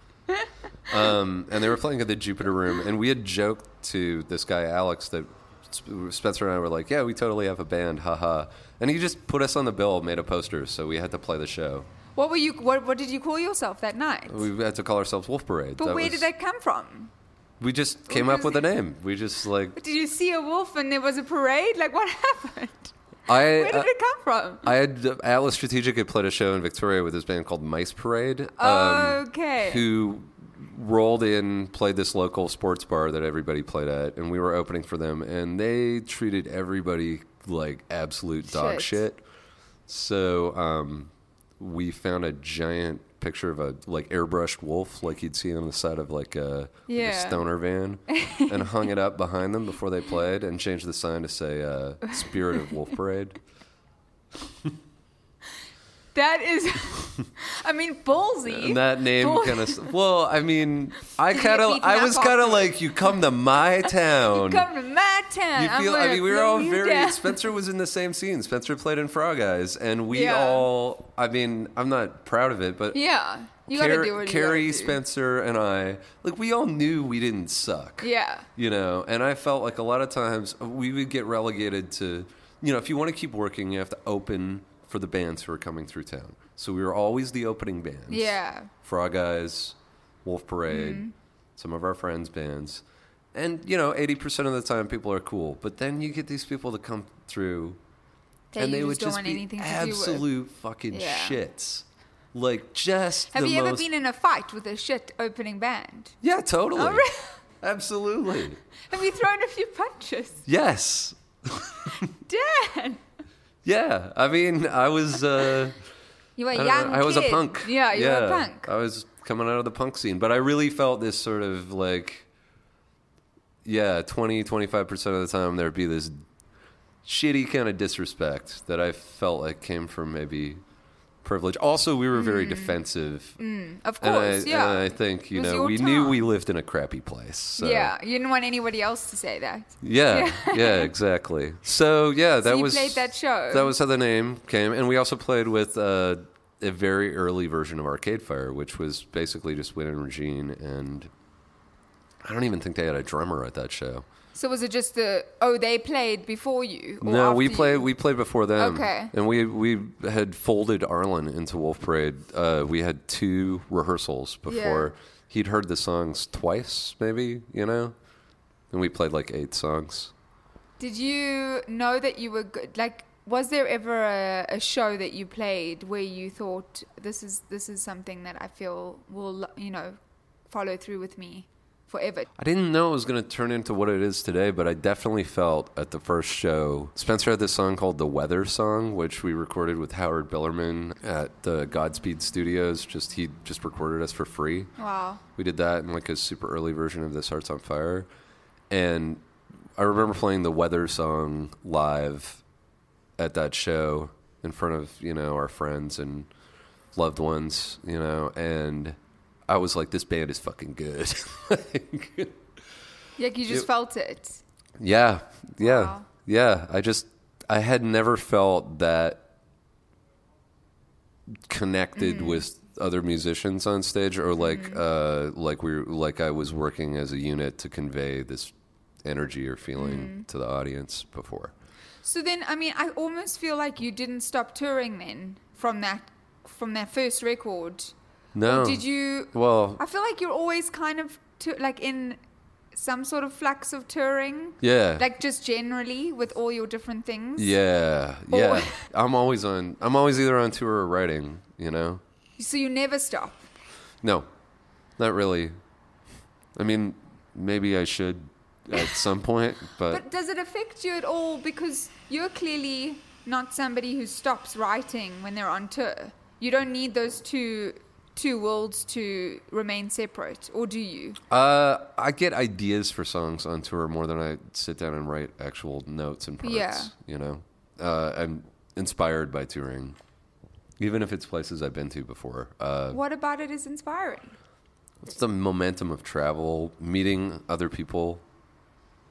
um, and they were playing at the Jupiter Room, and we had joked to this guy Alex that Spencer and I were like, "Yeah, we totally have a band, haha." And he just put us on the bill, made a poster, so we had to play the show. What were you? What, what did you call yourself that night? We had to call ourselves Wolf Parade. but That where was- did that come from? We just came up with a name. We just like Did you see a wolf and there was a parade? Like what happened? I. Where did uh, it come from? I had Atlas Strategic had played a show in Victoria with his band called Mice Parade. um, Okay. Who rolled in, played this local sports bar that everybody played at, and we were opening for them, and they treated everybody like absolute dog Shit. shit. So um, we found a giant picture of a like airbrushed wolf, like you'd see on the side of like a, like a stoner van, [LAUGHS] and hung it up behind them before they played, and changed the sign to say uh, "Spirit of Wolf Parade." [LAUGHS] That is, [LAUGHS] I mean, ballsy. And that name Bull- kind of. Well, I mean, [LAUGHS] I kind of, I was kind of like, you come to my [LAUGHS] town. Come to my town. You feel? I mean, we were all very. down. Spencer was in the same scene. Spencer played in Frog Eyes, and we Yeah. all. I mean, I'm not proud of it, but Yeah, you Car- gotta do what you Carey, do. Spencer, and I, like, we all knew we didn't suck. Yeah. You know, and I felt like a lot of times we would get relegated to, you know, if you want to keep working, you have to open for the bands who are coming through town. So we were always the opening bands. Yeah. Frog Eyes, Wolf Parade, Mm-hmm. some of our friends' bands. And, you know, 80% of the time people are cool. But then you get these people to come through That and they just would just be absolute fucking Yeah. shits. Like, just Have you ever been in a fight with a shit opening band? Yeah, totally. Oh, really? Absolutely. [LAUGHS] Have you thrown a few punches? Yes. [LAUGHS] Dan! Yeah. I mean, I was. Uh, You were I, young know, I was a punk. Yeah, you were a punk. I was coming out of the punk scene, but I really felt this sort of like, yeah, 20, 25% of the time there'd be this shitty kind of disrespect that I felt like came from maybe privilege. Also, we were very defensive. Of And I, Mm. course, yeah. and I think, you It was know, your we knew town. we lived in a crappy place. So. Yeah, you didn't want anybody else to say that. Yeah, yeah, exactly. So yeah, that you was played that show. That was how the name came, and we also played with uh, a very early version of Arcade Fire, which was basically just Win and Regine, and I don't even think they had a drummer at that show. So was it just the oh they played before you? Or no, we played you? we played before them. Okay. and we we had folded Arlen into Wolf Parade. Uh, we had two rehearsals before Yeah. he'd heard the songs twice, maybe you know, and we played like eight songs. Did you know that you were good? Like, was there ever a, a show that you played where you thought this is this is something that I feel will you know follow through with me forever? I didn't know it was going to turn into what it is today, but I definitely felt at the first show. Spencer had this song called The Weather Song, which we recorded with Howard Bilerman at the Godspeed Studios. Just he just recorded us for free. Wow. We did that in like a super early version of This Heart's on Fire. And I remember playing the weather song live at that show in front of, you know, our friends and loved ones, you know, and I was like, this band is fucking good. [LAUGHS] Like, Like you just It- felt it. yeah, yeah, Wow. yeah. I just, I had never felt that connected mm-hmm. with other musicians on stage, or like, mm-hmm. uh, like we, were, like I was working as a unit to convey this energy or feeling mm-hmm. to the audience before. So then, I mean, I almost feel like you didn't stop touring then from that from that first record. No, Or did you? Well, I feel like you're always kind of to, like in some sort of flux of touring? Yeah. Like just generally with all your different things? yeah, Or- yeah. [LAUGHS] I'm always on. I'm always either on tour or writing. You know. So you never stop. No, not really. I mean, maybe I should at [LAUGHS] some point, but, But does it affect you at all? Because you're clearly not somebody who stops writing when they're on tour. You don't need those two two worlds to remain separate, or do you? uh, I get ideas for songs on tour more than I sit down and write actual notes and parts. Yeah. You know, uh, I'm inspired by touring, even if it's places I've been to before. Uh, What about it is inspiring? It's the momentum of travel, meeting other people,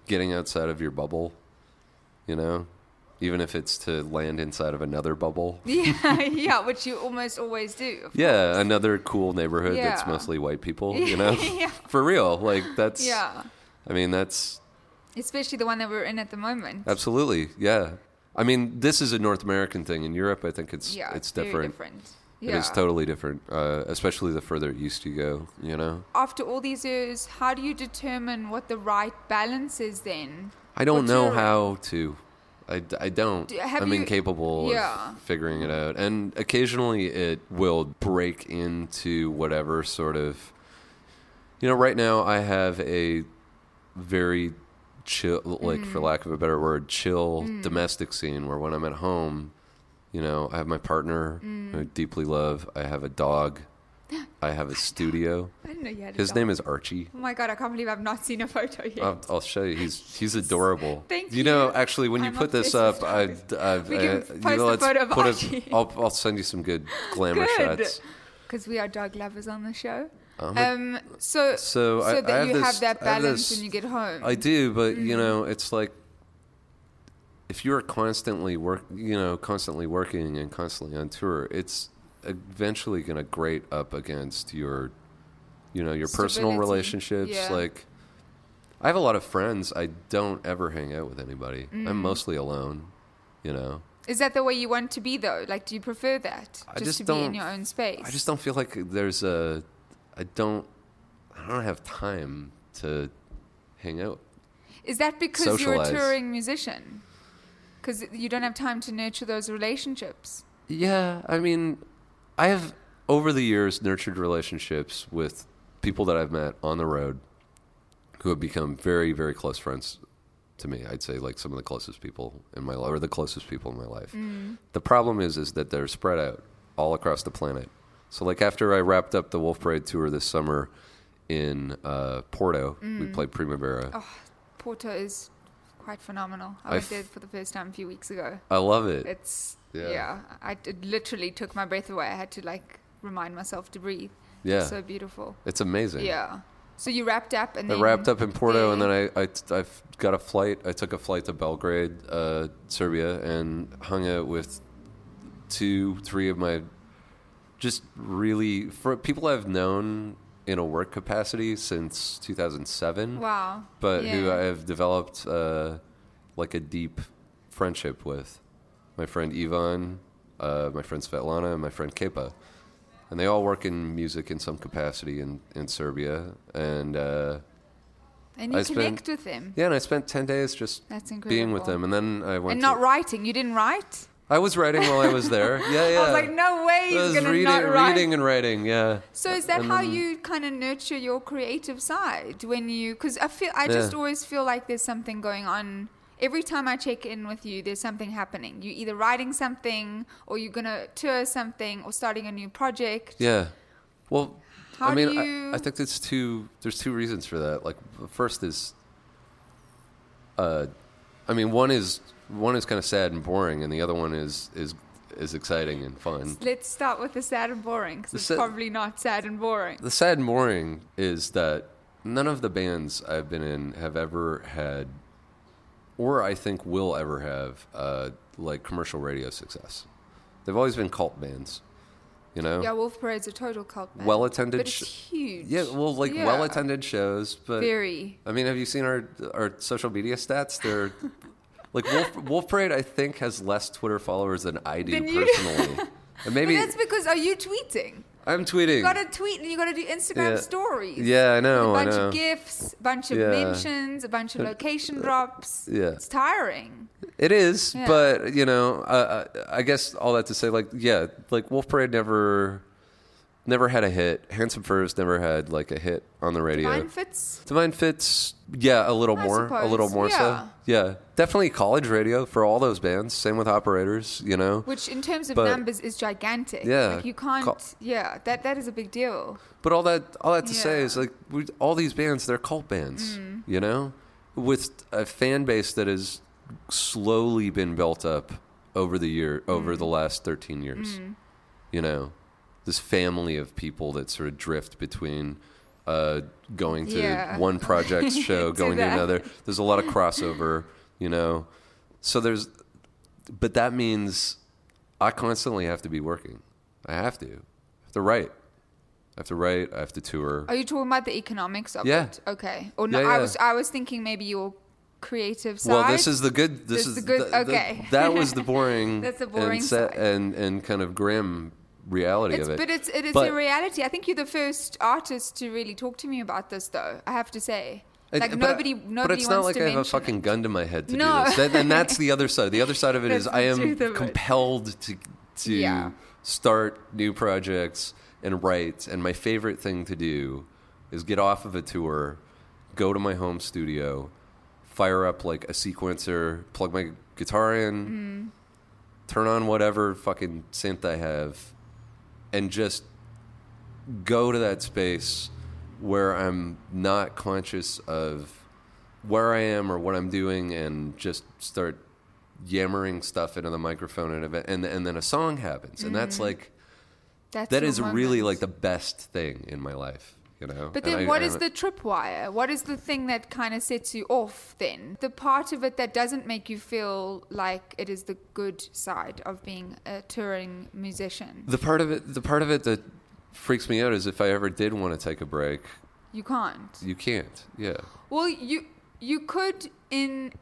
getting outside of your bubble, you know, even if it's to land inside of another bubble. [LAUGHS] Yeah, [LAUGHS] yeah, which you almost always do. Yeah, another cool neighborhood that's mostly white people, [LAUGHS] you know? Yeah. For real. Like, that's, Yeah, I mean, that's especially the one that we're in at the moment. absolutely, yeah. I mean, this is a North American thing. In Europe, I think it's yeah, it's different. different. Yeah. is totally different, uh, especially the further east you go, you know? After all these years, how do you determine what the right balance is then? I don't know how to. I, I don't. Do- I'm you- incapable Yeah. of figuring it out. And occasionally it will break into whatever sort of. You know, right now I have a very chill, like Mm. for lack of a better word, chill domestic scene where when I'm at home, you know, I have my partner Mm. who I deeply love. I have a dog. I have a studio. [LAUGHS] I didn't know you had a His name is Archie. Oh my god, I can't believe I've not seen a photo yet. I'll, I'll show you. He's he's adorable. [LAUGHS] Thank You You know, actually, when you I'm put this up, I, with I, We can uh, post you know, a let's photo of put Archie. I'll I'll send you some good glamour Good. shots. Because we are dog lovers on the show. Um, Um, so, so I- that I have you this- have that I have balance this- when you get home. I do, but Mm-hmm. you know, it's like if you're constantly work, you know, constantly working and constantly on tour, it's eventually going to grate up against your, you know, your personal relationships. Yeah. Like, I have a lot of friends. I don't ever hang out with anybody. Mm. I'm mostly alone. You know. Is that the way you want to be though? Like, do you prefer that? I just to be in your own space. I just don't feel like there's a. I don't. I don't have time to hang out. Is that because you're a touring musician? Because you don't have time to nurture those relationships. Yeah, I mean, I have over the years nurtured relationships with people that I've met on the road who have become very, very close friends to me. I'd say like some of the closest people in my life, or the closest people in my life. The problem is, is that they're spread out all across the planet. So, like after I wrapped up the Wolf Parade tour this summer in uh, Porto, we played Primavera. Porto is quite phenomenal. I I went f- there for the first time a few weeks ago. I love it. It's Yeah. yeah. I it literally took my breath away. I had to like remind myself to breathe. Yeah. so beautiful. It's amazing. Yeah. So you wrapped up and I wrapped up in Porto, and then I, I I've got a flight. I took a flight to Belgrade, uh, Serbia, and hung out with two, three of my just really for people I've known in a work capacity since 2007, wow. but who I have developed uh, like a deep friendship with. My friend Ivan, uh, my friend Svetlana, and my friend Kepa. And they all work in music in some capacity in, in Serbia. And uh, and you I spent- connect with them. yeah, and I spent 10 days just being with them. And then I went And to, not writing. You didn't write. I was writing while I was there. Yeah, [LAUGHS] yeah. I was like, no way he's gonna reading, not write. reading and writing, yeah. So is that And how then- you kind of nurture your creative side when you? Because I feel I just always feel like there's something going on. Every time I check in with you, there's something happening. You're either writing something, or you're gonna tour something, or starting a new project. Yeah. Well, How I mean, do I- I, think there's two. There's two reasons for that. Like, the first is, uh, I mean, one is one is kind of sad and boring, and the other one is is is exciting and fun. Let's start with the sad and boring, because it's sad- probably not sad and boring. The sad and boring is that none of the bands I've been in have ever had, or I think will ever have, uh, like commercial radio success. They've always been cult bands, you know. Yeah, Wolf Parade's a total cult band. Well-attended but it's sh- huge. Yeah, well, like Yeah. well-attended shows, but Very. I mean, have you seen our our social media stats? They're [LAUGHS] like Wolf, Wolf Parade. I think has less Twitter followers than I do Than you personally. [LAUGHS] and But maybe that's because are you tweeting? I'm tweeting. You gotta tweet and you gotta do Instagram Yeah. stories. Yeah, I know, A bunch know. of gifs, a bunch of Yeah. mentions, a bunch of [LAUGHS] location drops. yeah. It's tiring. It is, Yeah. but you know, uh, I guess all that to say, like, yeah, like Wolf Parade never, never had a hit. Handsome Furs never had like a hit on the radio. Mine fits. Divine Fits, yeah, a little I more, a little more so. Yeah, definitely college radio for all those bands. Same with operators, you know. Which in terms of But- numbers is gigantic. Yeah. Like you can't Col- yeah, that that is a big deal. But all that, all that to say Yeah. is like we, all these bands, they're cult bands, Mm. you know, with a fan base that has slowly been built up over the year, over Mm. the last thirteen years. You know, this family of people that sort of drift between uh, going to Yeah. one project's [LAUGHS] show, going to another. There's a lot of crossover, you know. So there's, but that means I constantly have to be working. I have to. I have to write. I have to write. I have to tour. Are you talking about the economics of Yeah. it? Okay. Or no, Yeah, I was I was thinking maybe your creative side. Well, this is the good. This, This is the good- the- the- okay. that was the [LAUGHS] boring. That's the boring and, set- side. and and kind of grim reality It's, of it. but it's it is But- a reality. I think you're the first artist to really talk to me about this, though. I have to say, It- like but- nobody, But nobody it's wants not like I have a fucking gun to my head to No. do this. That, and that's [LAUGHS] the other side. The other side of it is I am truth of it. compelled to to Yeah. start new projects and write. And my favorite thing to do is get off of a tour, go to my home studio, fire up like a sequencer, plug my guitar in, Mm-hmm. turn on whatever fucking synth I have, and just go to that space where I'm not conscious of where I am or what I'm doing and just start yammering stuff into the microphone and and and then a song happens. And that's mm-hmm. like That's that your really like the best thing in my life you know But then, I- what I is the tripwire? What is the thing that kind of sets you off? Then the part of it that doesn't make you feel like it is the good side of being a touring musician. the part of it the part of it that freaks me out is if I ever did want to take a break You can't. you can't yeah Well, you you could in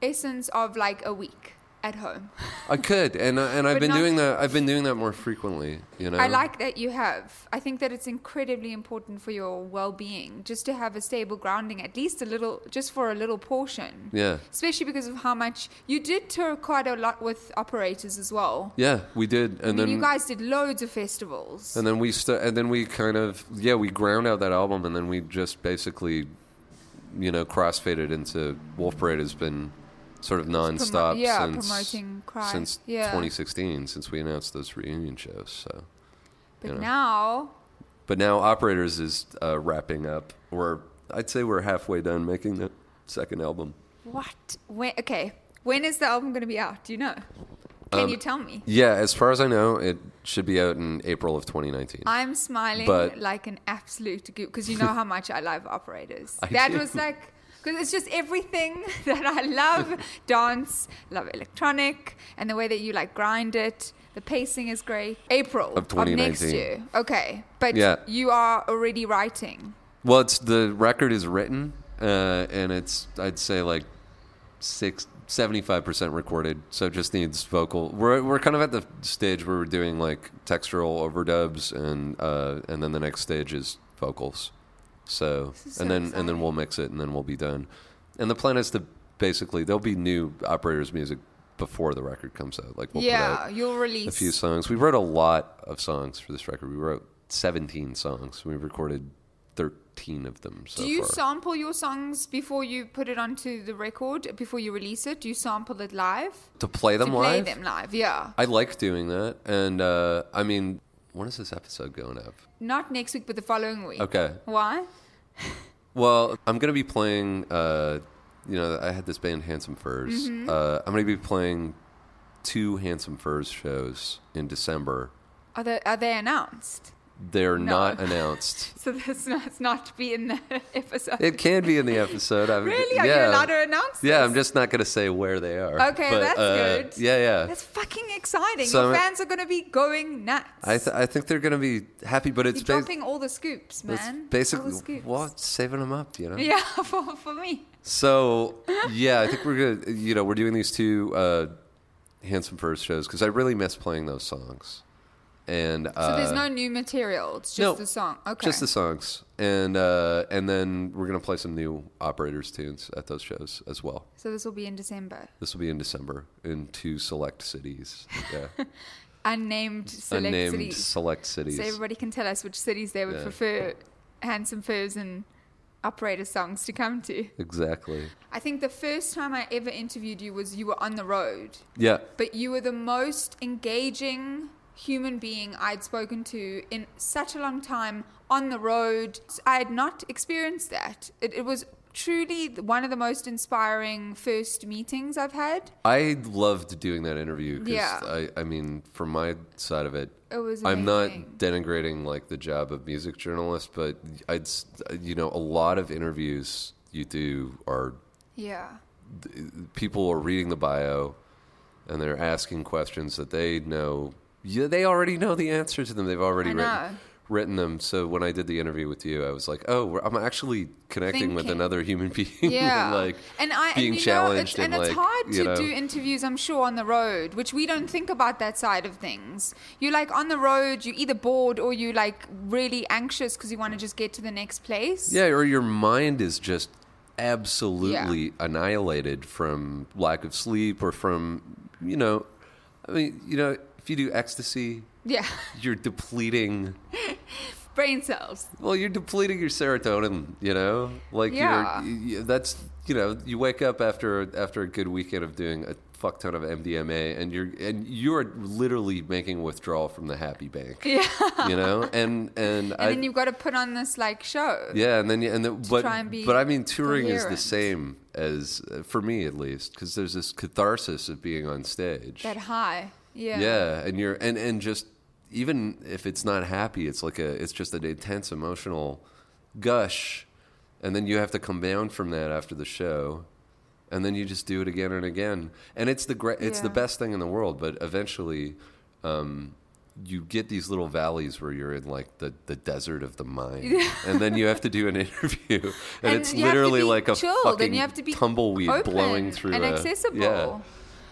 essence of like a week at home. I could and I- and I've been not- doing that I've been doing that more frequently you know I like that you have. I think that it's incredibly important for your well-being just to have a stable grounding, at least a little, just for a little portion. yeah Especially because of how much you did tour quite a lot with operators as well. yeah we did and I mean, then you guys did loads of festivals. And then we st- and then we kind of yeah we ground out that album and then we just basically you know crossfaded into Wolf Parade has been sort of nonstop yeah, since promoting Cry. since Yeah. 2016 since we announced those reunion shows so but you know. now, but now Operators is uh, wrapping up or I'd say we're halfway done making the second album what? When? Okay, when is the album going to be out? Do you know? Can Um, you tell me? yeah as far as I know it should be out in April of 2019 I'm smiling But- like an absolute goop because you know how much I love operators. [LAUGHS] I that do. was like because it's just everything [LAUGHS] that I love: dance, love electronic, and the way that you like grind it. The pacing is great. April Of next year. Okay, but Yeah. you are already writing. Well, it's the record is written, uh, and it's I'd say like six. 75% recorded, so it just needs vocal. We're, we're kind of at the stage where we're doing like textural overdubs, and uh, and then the next stage is vocals. So, so and then and then we'll mix it, and then we'll be done. And the plan is to basically there'll be new operators music before the record comes out. Like we'll yeah, you'll release. a few songs. We wrote a lot of songs for this record. We wrote 17 songs. We recorded 13 of them so Do you far. sample your songs before you put it onto the record? Before you release it, do you sample it live? to play them to play them live, yeah. I like doing that. And uh, I mean, when is this episode going up? Not next week, but the following week. Okay. Why? Well, I'm going to be playing, uh, you know, I had this band Handsome Furs. Mm-hmm. Uh, I'm going to be playing two Handsome Furs shows in December. Are they are they announced? They're No. not [LAUGHS] announced. So this [LAUGHS] not not to be in the [LAUGHS] episode. It can be in the episode. I'm, really? Are yeah. you allowed to announce? Yeah. I'm just not going to say where they are. Okay, But, that's uh, good. Yeah, yeah. That's fucking exciting. So Your I'm- fans are going to be going nuts. I, th- I think they're going to be happy, but it's You're bas- dropping all the scoops, man. it's basically scoops. well, saving them up, you know. Yeah, for, for me. So yeah, I think we're gonna, you know, we're doing these two uh, Handsome Furs shows because I really miss playing those songs. And uh, So there's no new material. It's just no, the song. Okay. just the songs, and uh, and then we're gonna play some new operators tunes at those shows as well. so this will be in December. This will be in December in two select cities. Yeah, [LAUGHS] Unnamed select unnamed cities. select cities. So everybody can tell us which cities they would Yeah. prefer Handsome Furs and Operator songs to come to. Exactly. I think the first time I ever interviewed you was you were on the road, Yeah. but you were the most engaging human being I'd spoken to in such a long time on the road. I had not experienced that. It, it was truly one of the most inspiring first meetings I've had. I loved doing that interview because Yeah. I, I mean, from my side of it, It was I'm not denigrating like the job of music journalist, but I'd, you know, a lot of interviews you do are Yeah. people are reading the bio and they're asking questions that they know yeah, they already know the answer to them. They've already written, written them. So when I did the interview with you, I was like, oh, I'm actually connecting with another human [LAUGHS] being. Yeah, and, like and I being and, you challenged know, it's, and, and, it's like, hard you to know. do interviews. I'm sure on the road, which we don't think about that side of things. You're like on the road, you're either bored or you're like really anxious because you want to just get to the next place. Yeah, or your mind is just absolutely annihilated from lack of sleep or from, you know, I mean, you know, if you do ecstasy, yeah, you're depleting. [LAUGHS] brain cells. Well, you're depleting your serotonin. You know, like Yeah. you're, you, that's you know, you wake up after after a good weekend of doing a fuck ton of MDMA, and you're and you're literally making withdrawal from the happy bank. [LAUGHS] Yeah, You know, and and, and I, then you've got to put on this like show. Yeah, and then you- and the, but try and be but I mean, touring is the same as for me at least because there's this catharsis of being on stage. That high. Yeah. yeah, and you're and and just even if it's not happy, it's like a it's just an intense emotional gush, and then you have to come down from that after the show. And then you just do it again and again, and it's the great, it's the best thing in the world. But eventually, um, you get these little valleys where you're in like the, the desert of the mind, [LAUGHS] and then you have to do an interview, and, And it's you have to literally like a fucking you have to be tumbleweed open blowing through and a, accessible. Yeah,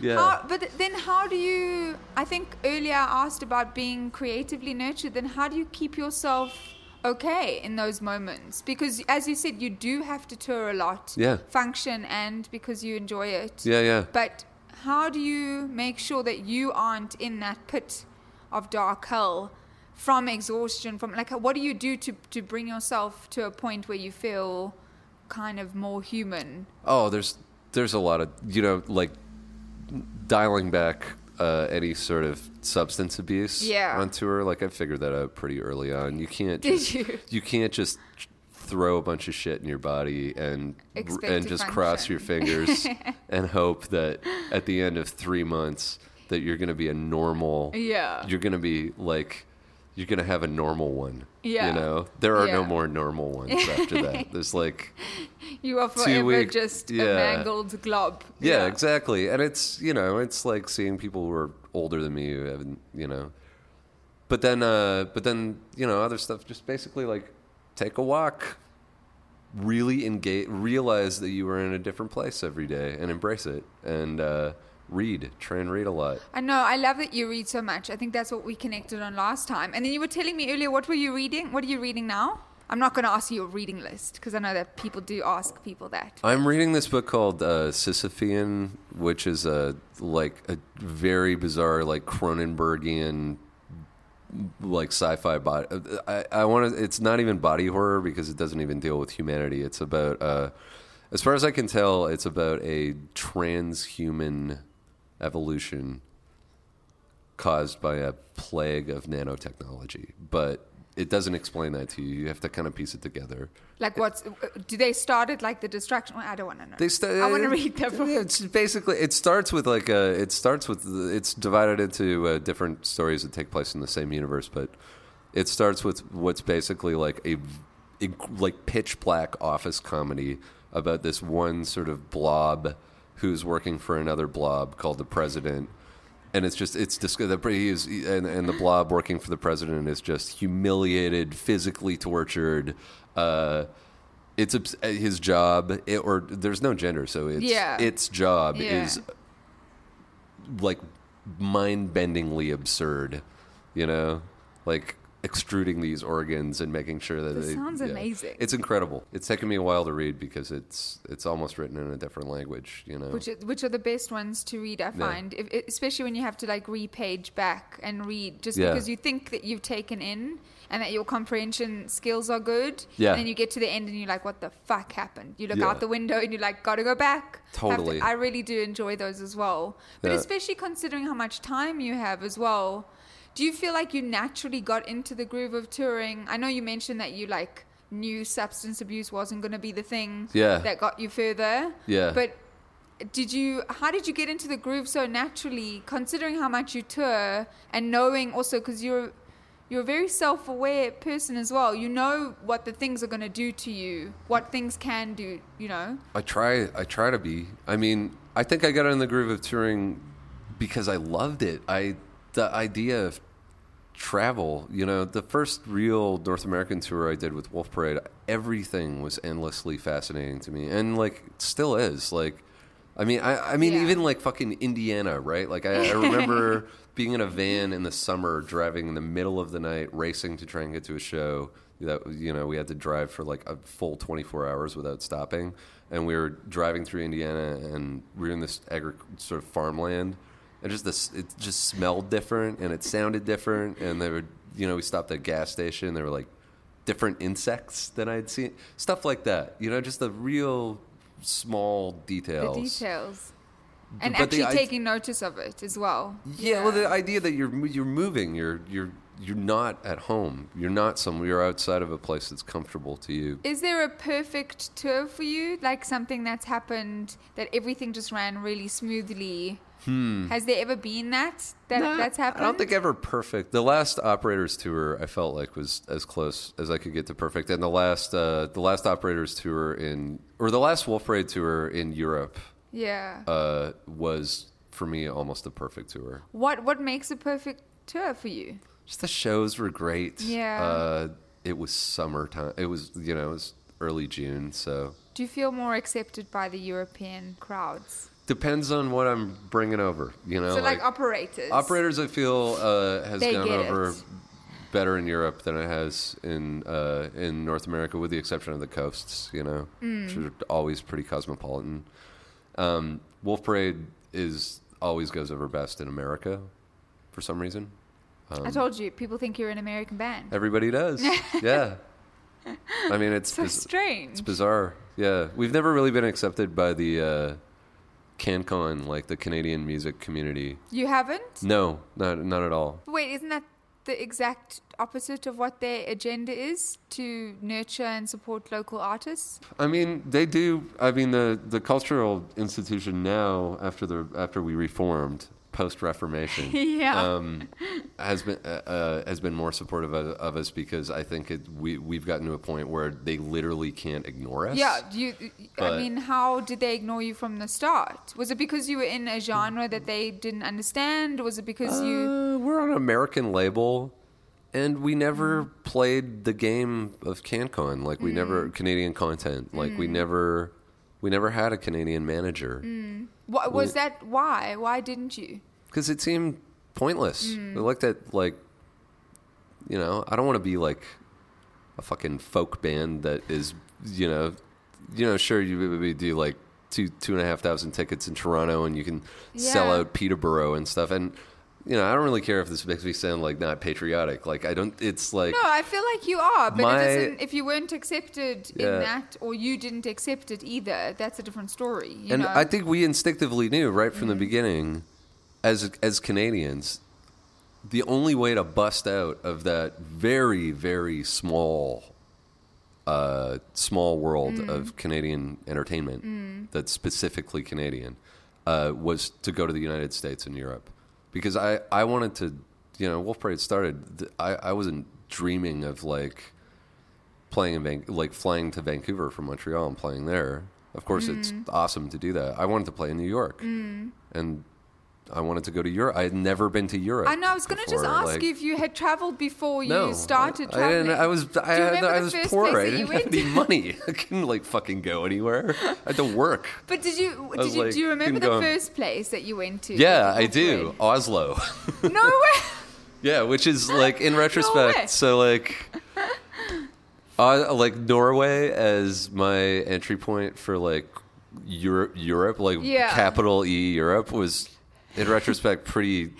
yeah. How, but then, how do you? I think earlier I asked about being creatively nurtured. Then, how do you keep yourself okay in those moments? Because, as you said, you do have to tour a lot, Yeah. function, and because you enjoy it. yeah, yeah. But how do you make sure that you aren't in that pit of dark hell from exhaustion? From like, what do you do to to bring yourself to a point where you feel kind of more human? Oh, there's there's a lot of you know like dialing back uh, any sort of substance abuse Yeah. on tour. Like I figured that out pretty early on. You can't Did just, you? can't just throw a bunch of shit in your body and Expect and just cross your fingers [LAUGHS] and hope that at the end of three months that you're going to be a normal. Yeah. You're going to be like. You're gonna have a normal one. Yeah. You know, there are no more normal ones after that. [LAUGHS] There's like You are forever week- just a yeah. mangled glob. Yeah, exactly. And it's you know, it's like seeing people who are older than me who haven't you know. But then, uh, but then you know, other stuff. Just basically like take a walk. Really engage. Realize that you are in a different place every day, and embrace it. And uh, read. Try and read a lot. I know. I love that you read so much. I think that's what we connected on last time. And then you were telling me earlier, what were you reading? What are you reading now? I'm not going to ask you your reading list because I know that people do ask people that. I'm reading this book called uh, Sisyphean, which is a like a very bizarre, like Cronenbergian, like sci-fi body. I, I want to. It's not even body horror because it doesn't even deal with humanity. It's about, uh, as far as I can tell, it's about a transhuman evolution caused by a plague of nanotechnology, but. It doesn't explain that to you. You have to kind of piece it together. Like, what's do they start it like the distraction? I don't want to know. They st- I want to read that book. It's basically it starts with like a it starts with it's divided into uh, different stories that take place in the same universe, but it starts with what's basically like a, a like pitch black office comedy about this one sort of blob who's working for another blob called the president. And it's just it's just the he is and, and the blob working for the president is just humiliated, physically tortured. Uh, it's obs- his job, it, or there's no gender, so it's Yeah. its job Yeah. is like mind-bendingly absurd You know, like extruding these organs and making sure that it sounds amazing. It's incredible. It's taken me a while to read because it's it's almost written in a different language. You know, Which are, which are the best ones to read, I find, if, especially when you have to like re-page back and read, just Yeah. because you think that you've taken in and that your comprehension skills are good. Yeah. And then you get to the end and you're like, what the fuck happened? You look Yeah. out the window and you're like, gotta go back. Have to- Totally. I really do enjoy those as well. But Yeah. especially considering how much time you have as well. Do you feel like you naturally got into the groove of touring? I know you mentioned that you like knew substance abuse wasn't going to be the thing Yeah. that got you further. Yeah. But did you how did you get into the groove so naturally considering how much you tour and knowing also because you're you're a very self-aware person as well you know what the things are going to do to you what things can do you know I try. I try to be. I mean, I think I got in the groove of touring because I loved it. I the idea of travel. You know, the first real North American tour I did with Wolf Parade, everything was endlessly fascinating to me, and like still is. Like, I mean, I, I mean, Yeah. even like fucking Indiana, right? Like, I, I remember [LAUGHS] being in a van in the summer, driving in the middle of the night, racing to try and get to a show. That you know, we had to drive for like a full 24 hours without stopping, and we were driving through Indiana, and we were in this agri- sort of farmland, and just this, it just smelled different, and it sounded different, and they were, you know, we stopped at a gas station, there were like different insects than I'd seen, stuff like that. You know, just the real small details. the details and But the actually i- taking notice of it as well Yeah, well, the idea that you're you're moving, you're you're you're not at home. You're not somewhere. You're outside of a place that's comfortable to you. Is there a perfect tour for you? Like something that's happened that everything just ran really smoothly? Hmm. Has there ever been that that that's happened? I don't think ever perfect. The last operators tour I felt like was as close as I could get to perfect, and the last uh, the last operators tour in or the last Wolf Parade tour in Europe Yeah. uh, was for me almost the perfect tour. what what makes a perfect tour for you? Just the shows were great. Yeah. Uh, it was summertime. It was you know it was early June, so Do you feel more accepted by the European crowds? Depends on what I'm bringing over. You know, so like, operators. Operators, I feel, uh, has They gone over it. better in Europe than it has in uh, in North America, with the exception of the coasts. You know, Mm. which are always pretty cosmopolitan. Um, Wolf Parade is always goes over best in America, for some reason. I told you, people think you're an American band. Everybody does. [LAUGHS] yeah. I mean, it's So biz- strange. it's bizarre. Yeah, we've never really been accepted by the uh, CanCon, like the Canadian music community. You haven't? No, not not at all. Wait, isn't that the exact opposite of what their agenda is to nurture and support local artists? I mean, they do. I mean, the the cultural institution now, after the after we reformed post Reformation, [LAUGHS] Yeah. um, has been uh, uh, has been more supportive of, of us because I think it, we we've gotten to a point where they literally can't ignore us. Yeah, do you, I mean, how did they ignore you from the start? Was it because you were in a genre that they didn't understand? Was it because you? Uh, we're on an American label, and we never played the game of CanCon. Like we never Canadian content. Like we never we never had a Canadian manager. What, was that why? Why didn't you? because it seemed pointless. Mm. I looked at like, you know, I don't want to be like a fucking folk band that is, you know, you know, sure you do like two two and a half thousand tickets in Toronto and you can sell out Peterborough and stuff and. You know, I don't really care if this makes me sound like not patriotic. Like I don't. It's like No, I feel like you are, but My- it doesn't. If you weren't accepted Yeah. in that, or you didn't accept it either, that's a different story. You and know? I think we instinctively knew right from the beginning, as as Canadians, the only way to bust out of that very very small, uh, small world of Canadian entertainment that's specifically Canadian, uh, was to go to the United States and Europe, because I I wanted to, you know, Wolf Parade started. I I wasn't dreaming of like playing in Van- like flying to Vancouver from Montreal and playing there. Of course, it's Mm. awesome to do that. I wanted to play in New York, and I wanted to go to Europe. I had never been to Europe. I know. I was going to just ask like- you if you had traveled before you no, started I, I traveling. didn't. I was. I, Do you had, remember I was first poor. place I didn't you have any [LAUGHS] money. I couldn't like fucking go anywhere. I had to work. But did you? Did you? like, do you remember the first place that you went to? Yeah, I do. Oslo. [LAUGHS] No way. [LAUGHS] Yeah, which is like in retrospect. so like, uh, like Norway as my entry point for like Europe, Europe, like Yeah. capital E Europe was in retrospect pretty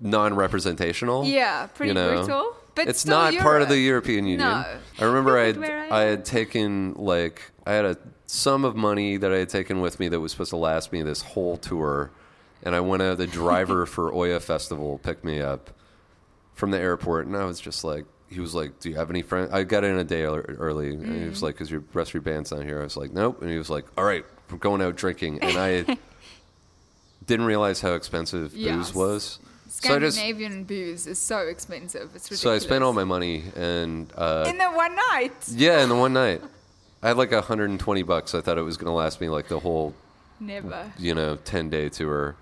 non-representational. Yeah, pretty you know? brutal, but it's not part of the European Union. No. I remember I had, I I had taken like I had a sum of money that I had taken with me that was supposed to last me this whole tour, and I went out. The driver [LAUGHS] for Oya Festival picked me up from the airport, and I was just like, he was like, "Do you have any friends?" I got in a day early, and he was Mm. like, "Cause your rest of your band's not here." I was like, "Nope," and he was like, "All right, we're going out drinking," and I [LAUGHS] didn't realize how expensive booze Yes. was. So I just Scandinavian booze is so expensive. It's ridiculous. so I spent all my money and uh, in the one night. yeah, in the one night. [LAUGHS] I had like 120 bucks. I thought it was going to last me like the whole, Never. you know, 10 day tour.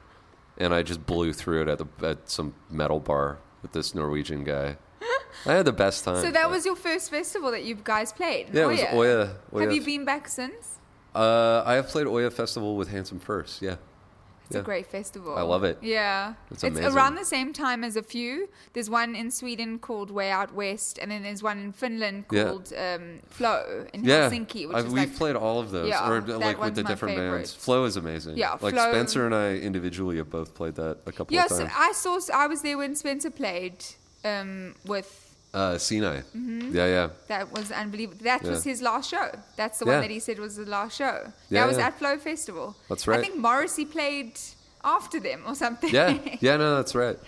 And I just blew through it at the at some metal bar with this Norwegian guy. [LAUGHS] I had the best time. So that was your first festival that you guys played. Yeah, it was Oya- Oya. Have you been back since? uh, I have played Oya Festival with Handsome Furs. Yeah. It's Yeah. a great festival. I love it. Yeah. It's It's, around the same time as a few. There's one in Sweden called Way Out West, and then there's one in Finland Yeah. called um, Flow in Yeah, Helsinki, which is we've like played all of those, Yeah, or like with the different favorite. bands. Flow is amazing. Yeah, like Flow- Spencer and I individually have both played that a couple Yeah, of so times. I saw. I was there when Spencer played um, with. Uh, Siinai. Mm-hmm. Yeah, yeah. That was unbelievable. That was his last show. That's the Yeah. one that he said was the last show. Yeah, that was yeah. at Flow Festival. That's right. I think Morrissey played after them or something. Yeah, yeah, no, that's right.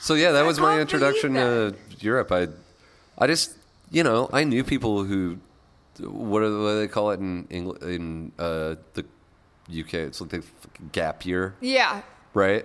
So yeah, that I was my introduction to Europe. I, I just, you know, I knew people who, what do what do they call it in England, in uh, the UK? It's like the gap year, yeah. right?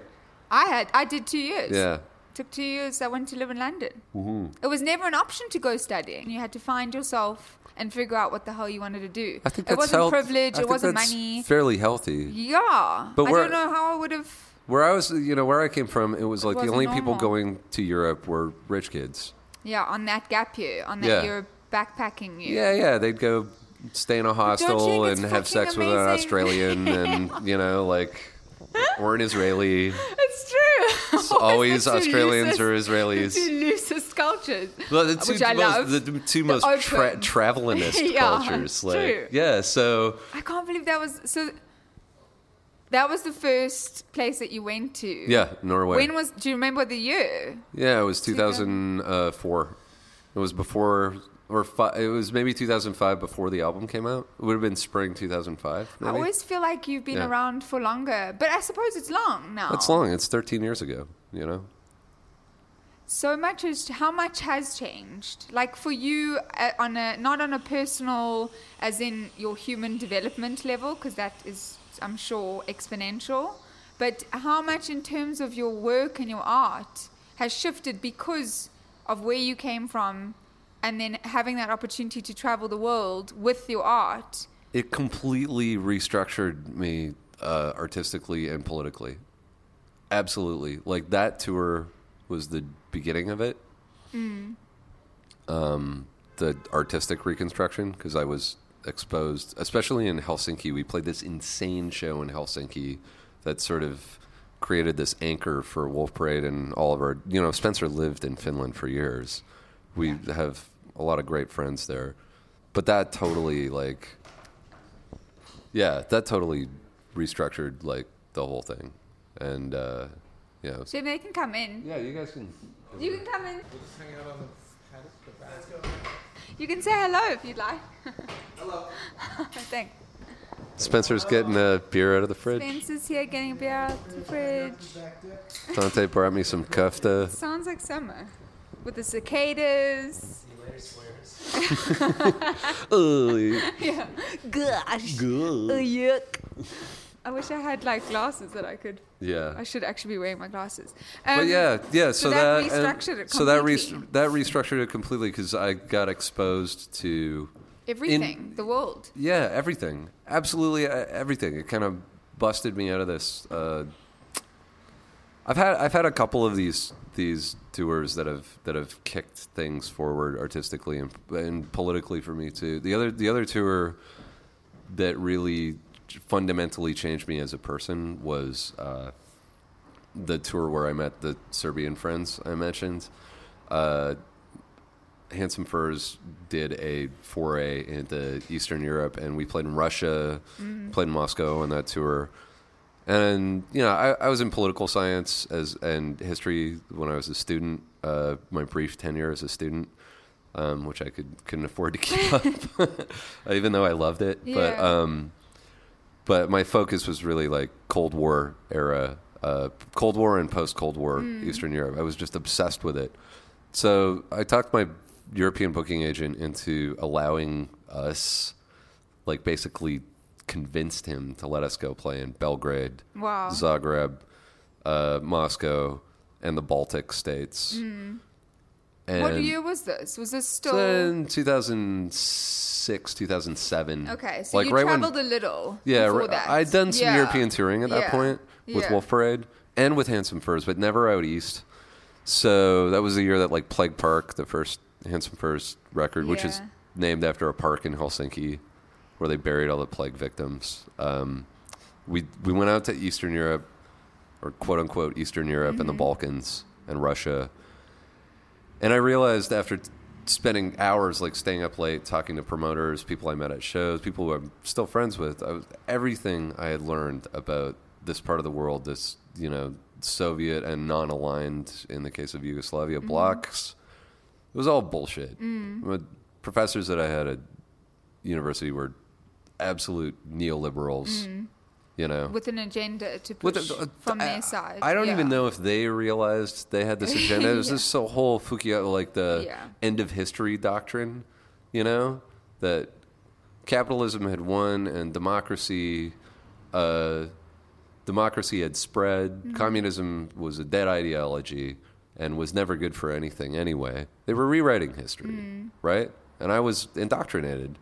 I had. I did two years. Yeah, Took two years. I went to live in London. Mm-hmm. It was never an option to go studying. You had to find yourself and figure out what the hell you wanted to do. I think it wasn't health- privilege. I it wasn't money. Fairly healthy. Yeah. But I don't know how I would have. Where I was, you know, where I came from, it was like the wasn't only people going to Europe were rich kids. Yeah, on that gap year, on that Yeah. year backpacking year. Yeah, yeah, they'd go stay in a hostel and have sex with an? Australian, and [LAUGHS] you know, like, [LAUGHS] or an Israeli. It's true. It's [LAUGHS] always Australians loosest- or The Israelis. two loosest cultures. Well, the two which I most, love. the two The most tra- travelinist [LAUGHS] Yeah, cultures. Like, true. yeah, so I can't believe that was so. That was the first place that you went to. yeah, Norway. When was? Do you remember the year? yeah, it was 2004. Uh, it was before, or fi- it was maybe 2005 before the album came out. It would have been spring 2005. I always feel like you've been Yeah. around for longer, but I suppose it's long now. It's long. It's 13 years ago. You know. So much has. How much has changed? Like for you, uh, on a not on a personal, as in your human development level, because that is, I'm sure, exponential. But how much in terms of your work and your art has shifted because of where you came from, and then having that opportunity to travel the world with your art. It completely restructured me uh, artistically and politically. Absolutely. Like that tour was the beginning of it. Um, the artistic reconstruction, because I was exposed, especially in Helsinki. We played this insane show in Helsinki that sort of created this anchor for Wolf Parade and all of our. You know, Spencer lived in Finland for years. We have a lot of great friends there, but that totally like yeah, that totally restructured like the whole thing, and uh, yeah, it was- Jim, they can come in. yeah. You guys can. You can come in. We'll just hang out on the Let's go. You can say hello if you'd like. hello. [LAUGHS] Thanks. Spencer's getting a beer out of the fridge. Spencer's here getting a beer out of the fridge. Dante brought me some kufta. Sounds like summer. With the cicadas. [LAUGHS] Ugh. Yeah. Gosh. Oh, yuck. I wish I had like glasses that I could. yeah. I should actually be wearing my glasses. But Um, yeah, yeah. So, that and- restructured it So that completely. rest- that restructured it completely because I got exposed to Everything. the world. yeah everything, absolutely everything. It kind of busted me out of this. Uh, I've had I've had a couple of these these tours that have that have kicked things forward artistically and, and politically for me too. The other the other tour that really fundamentally changed me as a person was uh, the tour where I met the Serbian friends I mentioned. uh, Handsome Furs did a foray into Eastern Europe, and we played in Russia, played in Moscow on that tour. And you know, I, I was in political science as and history when I was a student. Uh, my brief tenure as a student, um, which I could couldn't afford to keep up, [LAUGHS] [LAUGHS] even though I loved it. But um, but my focus was really like Cold War era, uh, Cold War and post Cold War Eastern Europe. I was just obsessed with it. So I talked my European booking agent into allowing us, like, basically convinced him to let us go play in Belgrade, Wow. Zagreb, uh, Moscow, and the Baltic states. And Hmm. what year was this? Was this still in 2006, 2007. okay? So like you right when- traveled a little. yeah, before right- that. I'd done some Yeah. European touring at that Yeah. point with Yeah. Wolf Parade and with Handsome Furs, but never out east. So that was the year that like Plague Park, the first Handsome Furs record, which is named after a park in Helsinki where they buried all the plague victims. Um, we we went out to Eastern Europe, or quote unquote Eastern Europe and the Mm-hmm. Balkans and Russia, and I realized after t- spending hours like staying up late talking to promoters, people I met at shows, people who I'm still friends with, I was, everything I had learned about this part of the world, this you know Soviet and non-aligned in the case of Yugoslavia blocks, it was all bullshit. The professors that I had at university were absolute neoliberals. You know, with an agenda to push the- uh, from I- their side. I don't even know if they realized they had this [LAUGHS] agenda. It was Yeah. this whole Fukuyama, like the Yeah. end of history doctrine, you know, that capitalism had won and democracy, uh, democracy had spread. Mm-hmm. Communism was a dead ideology and was never good for anything anyway. They were rewriting history, right? And I was indoctrinated.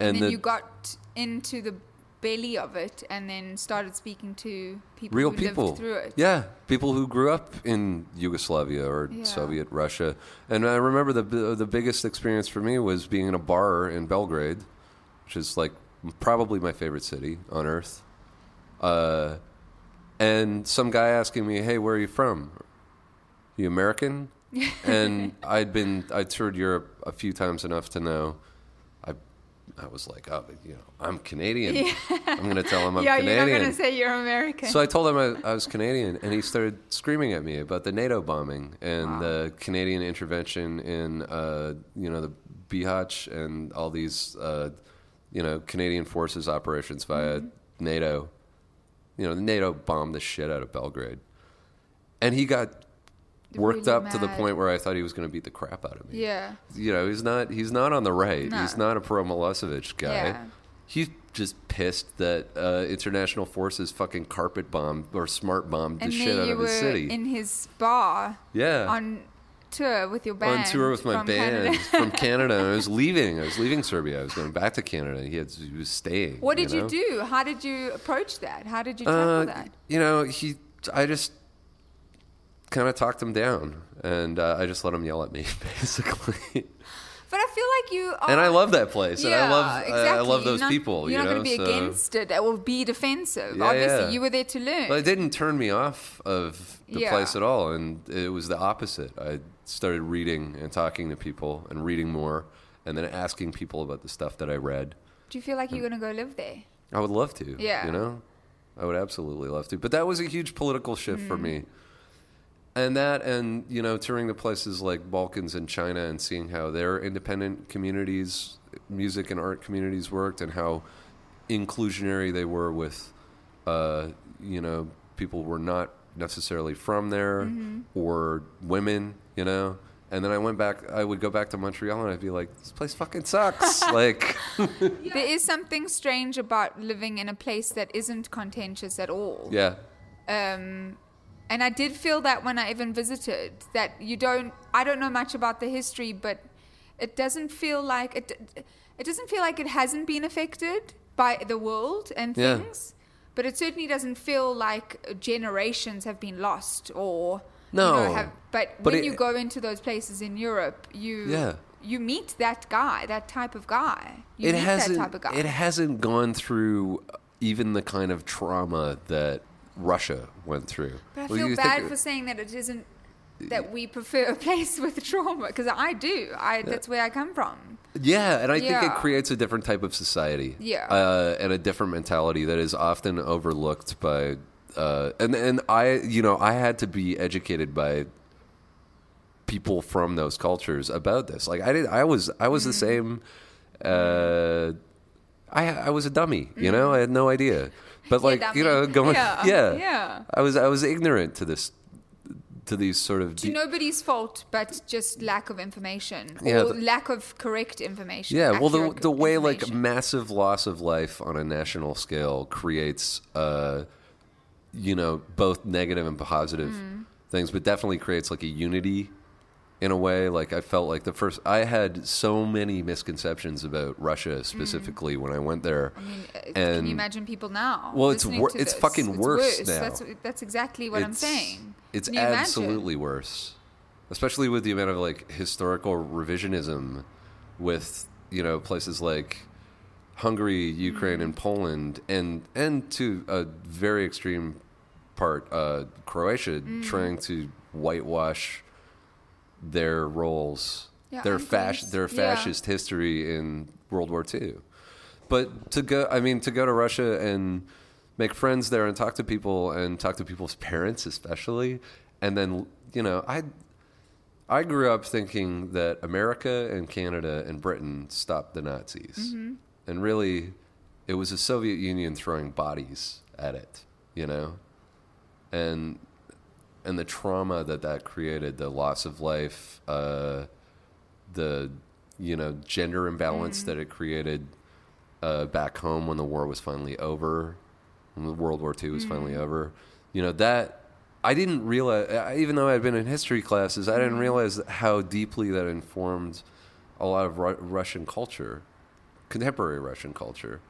And, And then the, you got into the belly of it, and then started speaking to people real who people. lived through it. yeah people who grew up in yugoslavia or Yeah. soviet russia. And i remember the the biggest experience for me was being in a bar in belgrade which is like probably my favorite city on earth. Uh, and some guy asking me hey where are you from? You american? [LAUGHS] And i'd been i toured europe a few times enough to know i was like, oh, you know, I'm Canadian. I'm going to tell him I'm [LAUGHS] yeah, Canadian. you're not gonna say you're American. So I told him I, I was Canadian, and he started screaming at me about the NATO bombing and Wow. the Canadian intervention in, uh, you know, the Bihać and all these, uh, you know, Canadian forces operations via Mm-hmm. NATO. You know, NATO bombed the shit out of Belgrade, and he got worked Really up to the point where I thought he was going to beat the crap out of me. yeah, You know, he's not he's not on the right. No. He's not a pro Milosevic guy. Yeah. He's just pissed that uh, international forces fucking carpet bombed or smart bombed the shit out you of his city. in his spa. yeah. on tour with your band. on tour with my from band Canada. [LAUGHS] from [LAUGHS] Canada. I was leaving. I was leaving Serbia. I was going back to Canada. He, had, he was staying. what did you, know? do? How did you approach that? How did you tackle Uh, that? You know, he. I just kind of talked him down, and uh, I just let him yell at me, [LAUGHS] basically. But I feel like you are. and I love that place, and I love uh, exactly. I love You're those not- people. You're you not going to be so- against it or be defensive. Yeah, Obviously, yeah. you were there to learn. But it didn't turn me off of the Yeah. place at all, and it was the opposite. I started reading and talking to people, and reading more, and then asking people about the stuff that I read. do you feel like you're going to go live there? I would love to. Yeah. You know, I would absolutely love to. But that was a huge political shift Mm. for me. And that, and you know, touring the places like Balkans and China, and seeing how their independent communities, music and art communities worked, and how inclusionary they were with, uh, you know, people were not necessarily from there Mm-hmm. or women, you know. And then I went back. I would go back to Montreal, and I'd be like, "This place fucking sucks." [LAUGHS] like, There is something strange about living in a place that isn't contentious at all. yeah, Um, and I did feel that when I even visited, that you don't, I don't know much about the history, but it doesn't feel like it. It doesn't feel like it hasn't been affected by the world and Yeah. things, but it certainly doesn't feel like generations have been lost or No. You know, have, but, But when it- you go into those places in Europe, you Yeah. you meet that guy, that type of guy. You it meet hasn't. that type of guy. It hasn't gone through even the kind of trauma that Russia went through. But I Well, feel bad think- for saying that it isn't that we prefer a place [LAUGHS] with trauma because I do. I that's where I come from. Yeah, and I think it creates a different type of society. Yeah. uh, and a different mentality that is often overlooked by. Uh, and and I, you know, I had to be educated by people from those cultures about this. Like I did, I was, I was Mm-hmm. the same. Uh, I I was a dummy, you know. I had no idea, but like you know, going, Yeah, [LAUGHS] yeah, yeah. I was I was ignorant to this, to these sort of. To de- nobody's fault, but just lack of information Yeah, or the- lack of correct information. Yeah, well, the the way like massive loss of life on a national scale creates, uh, you know, both negative and positive Mm. things, but definitely creates like a unity in a way. Like I felt like the first I had so many misconceptions about Russia specifically when I went there. Mm. I mean, uh, can you imagine people now? Well, it's wor- it's this? fucking worse now. That's that's exactly what I'm saying. It's you imagine? absolutely worse, especially with the amount of like historical revisionism with you know places like Hungary, Ukraine, Mm. and Poland, and and to a very extreme part, uh, Croatia, Mm. trying to whitewash their roles, Yeah, their fas- their Yeah. fascist history in World War II. But to go, I mean, to go to Russia and make friends there and talk to people and talk to people's parents, especially, and then you know, I I grew up thinking that America and Canada and Britain stopped the Nazis, mm-hmm. and really, it was the Soviet Union throwing bodies at it, you know, and and the trauma that that created, the loss of life, uh, the you know gender imbalance that it created uh, back home when the war was finally over, when World War II was finally over. You know that I didn't realize, even though I'd been in history classes, I didn't realize how deeply that informed a lot of Ru- Russian culture, contemporary Russian culture.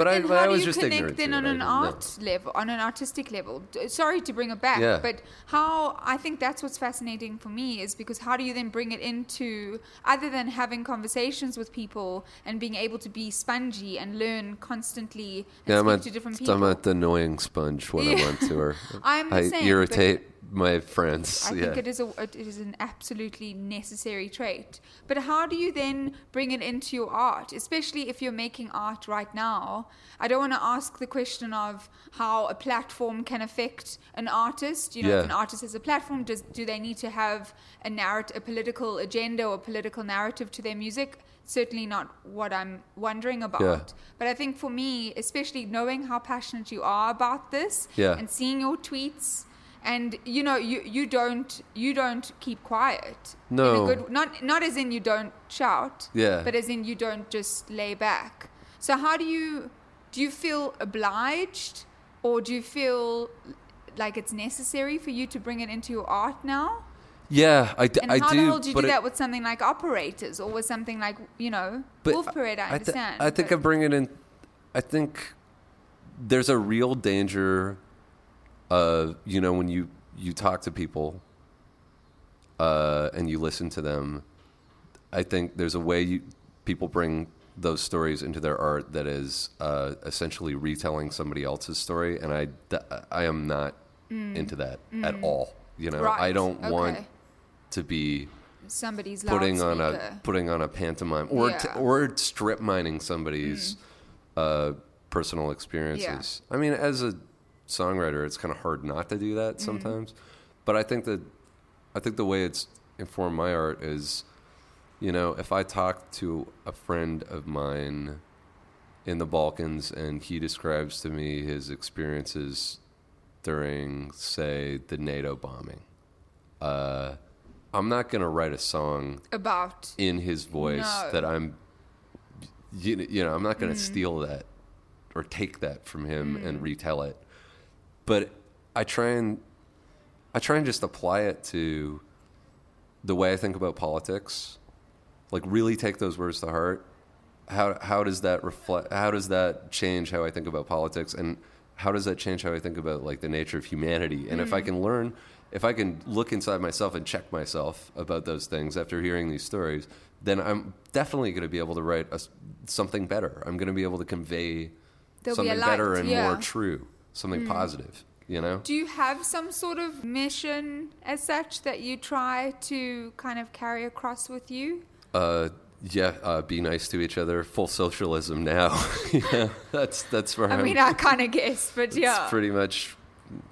But I, but how I do was you just ignorant. then to on an know. art level, on an artistic level? Sorry to bring it back, Yeah. but how I think that's what's fascinating for me is because how do you then bring it into other than having conversations with people and being able to be spongy and learn constantly and Yeah, I'm speak to different people. I'm at the annoying sponge when I'm to, on tour. [LAUGHS] I'm the I same, irritate my friends. I yeah. think it is a it is an absolutely necessary trait. But how do you then bring it into your art, especially if you're making art right now? I don't want to ask the question of how a platform can affect an artist. You know, Yeah. if an artist has a platform, does do they need to have a narrative, a political agenda or political narrative to their music? Certainly not what I'm wondering about. Yeah. But I think for me, especially knowing how passionate you are about this Yeah. and seeing your tweets and you know you you don't you don't keep quiet in a No. good not not as in you don't shout Yeah. but as in you don't just lay back so how do you do you feel obliged or do you feel like it's necessary for you to bring it into your art now yeah, I, d- and I how do. the hell do you do it- that with something like operators or with something like you know wolf parade i thi- understand I think I bring it in. I think there's a real danger. Uh, you know, when you you talk to people, uh, and you listen to them, I think there's a way you people bring those stories into their art that is uh, essentially retelling somebody else's story, and I I am not into that at all. You know, I Mm. Don't want to be somebody's putting on a putting on a pantomime or Yeah. Mm. or strip mining somebody's uh, personal experiences. I mean, as a songwriter, it's kind of hard not to do Mm. that sometimes. But I think that I think the way it's informed my art is, you know, if I talk to a friend of mine in the Balkans and he describes to me his experiences during, say, the NATO bombing. Uh, I'm not going to write a song about in his voice No. that I'm, you, you know, I'm not going to steal that or take that from him and retell it. But I try and I try and just apply it to the way I think about politics. Like really take those words to heart. How how does that reflect? How does that change how I think about politics? And how does that change how I think about like the nature of humanity? And if I can learn, if I can look inside myself and check myself about those things after hearing these stories, then I'm definitely going to be able to write a something better. I'm going to be able to convey There'll something better and yeah. Mm. more true, something positive. You know? Do you have some sort of mission as such that you try to kind of carry across with you? Uh, yeah, uh, be nice to each other. Full socialism now. [LAUGHS] yeah, that's that's where I I'm. mean, I kind of guess, but yeah. Pretty much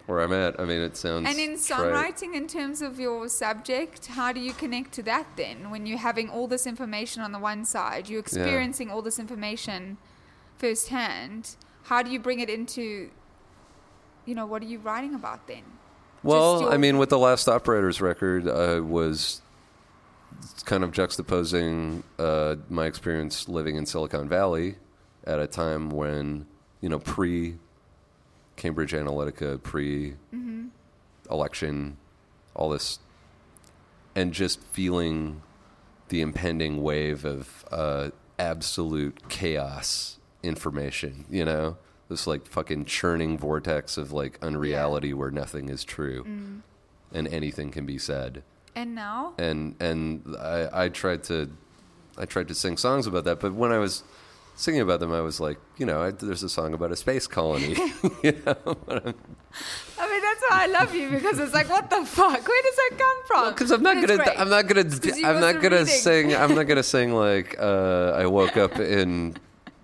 where I'm at. I mean, it sounds. And in trite. songwriting, in terms of your subject, how do you connect to that then? When you're having all this information on the one side, you're experiencing all this information firsthand, how do you bring it into, you know, what are you writing about then? Well, your- I mean, with the last operators record, I was kind of juxtaposing uh, my experience living in Silicon Valley at a time when, you know, pre Cambridge Analytica, pre election, all this, and just feeling the impending wave of uh, absolute chaos information, you know? This like fucking churning vortex of like unreality where nothing is true and anything can be said. And now? And and I, I tried to I tried to sing songs about that, but when I was singing about them, I was like, you know, I, there's a song about a space colony. [LAUGHS] you know, I'm- mean, that's why I love you because it's like, what the fuck? Where does that come from? because I'm not gonna. I'm not gonna, I'm not gonna reading. sing I'm not [LAUGHS] gonna sing like uh, I woke up in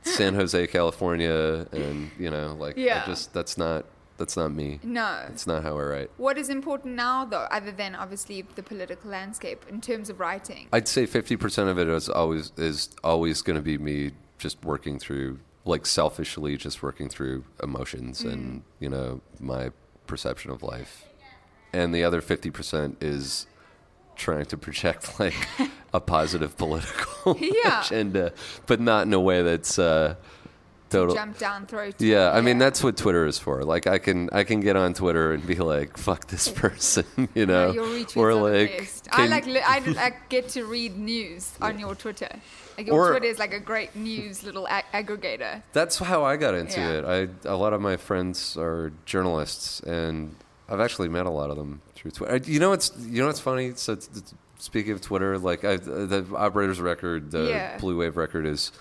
San Jose, California, and you know, like Yeah. I just that's not that's not me. No. It's not how I write. What is important now, though, other than obviously the political landscape in terms of writing? I'd say fifty percent of it is always is always going to be me just working through, like selfishly, just working through emotions and mm. you know my perception of life, and the other fifty percent is trying to project [LAUGHS] like a positive political [LAUGHS] Yeah. agenda, but not in a way that's uh, total. Jump down throat. Yeah, I mean that's what Twitter is for. Like I can I can get on Twitter and be like, [LAUGHS] "Fuck this person," you know, your or like. I like li- I like get to read news on your Twitter. Like your Or- Twitter is like a great news little ag- aggregator. That's how I got into Yeah. it. I a lot of my friends are journalists, and I've actually met a lot of them through Twitter. You know what's you know what's funny? So it's- it's- speaking of Twitter, like I, the operators record, the Yeah. Blue Wave record is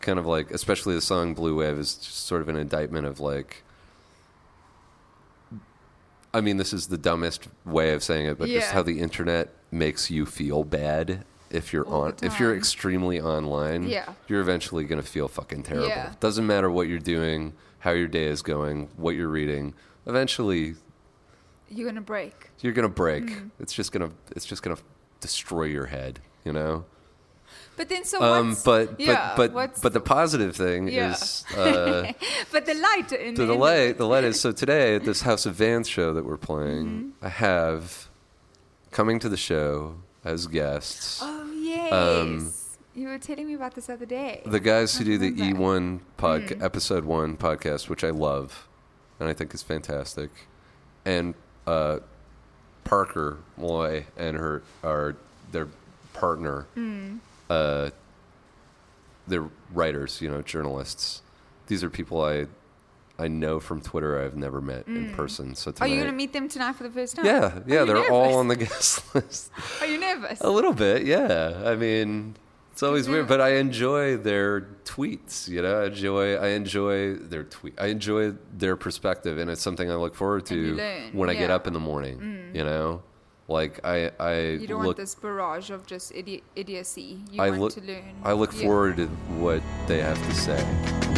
kind of like, especially the song Blue Wave is just sort of an indictment of like. I mean, this is the dumbest way of saying it, but just how the internet makes you feel bad if you're All on, if you're extremely online. Yeah. you're eventually going to feel fucking terrible. Yeah. Doesn't matter what you're doing, how your day is going, what you're reading. Eventually, You're gonna break. you're going to break. Mm. It's just going to it's just to destroy your head, you know? But then so Um, what's but yeah, but but what's, but the positive thing Yeah. is [LAUGHS] uh, but the light in the, the light. The light is [LAUGHS] so today at this House of Vans show that we're playing. Mm-hmm. I have coming to the show as guests. Oh yes, um, you were telling me about this other day. the guys who do the. E1 pod, Mm. episode one podcast, which I love, and I think is fantastic, and uh, Parker Molloy and her are their partner. Mm. Uh, they're writers, you know, journalists. These are people I I know from Twitter. I've never met in person. So Are tonight, Mm. you gonna meet them tonight for the first time? yeah, yeah, they're all on the guest [LAUGHS] list. Are you nervous? A little bit, yeah. I mean, it's always weird, but I enjoy their tweets. You know, I enjoy I enjoy their tweet. I enjoy their perspective, and it's something I look forward to when I get up in the morning. Mm. You know, like I I You don't look want this barrage of just idi- idiocy. You I want look to learn. I look Yeah. forward to what they have to say.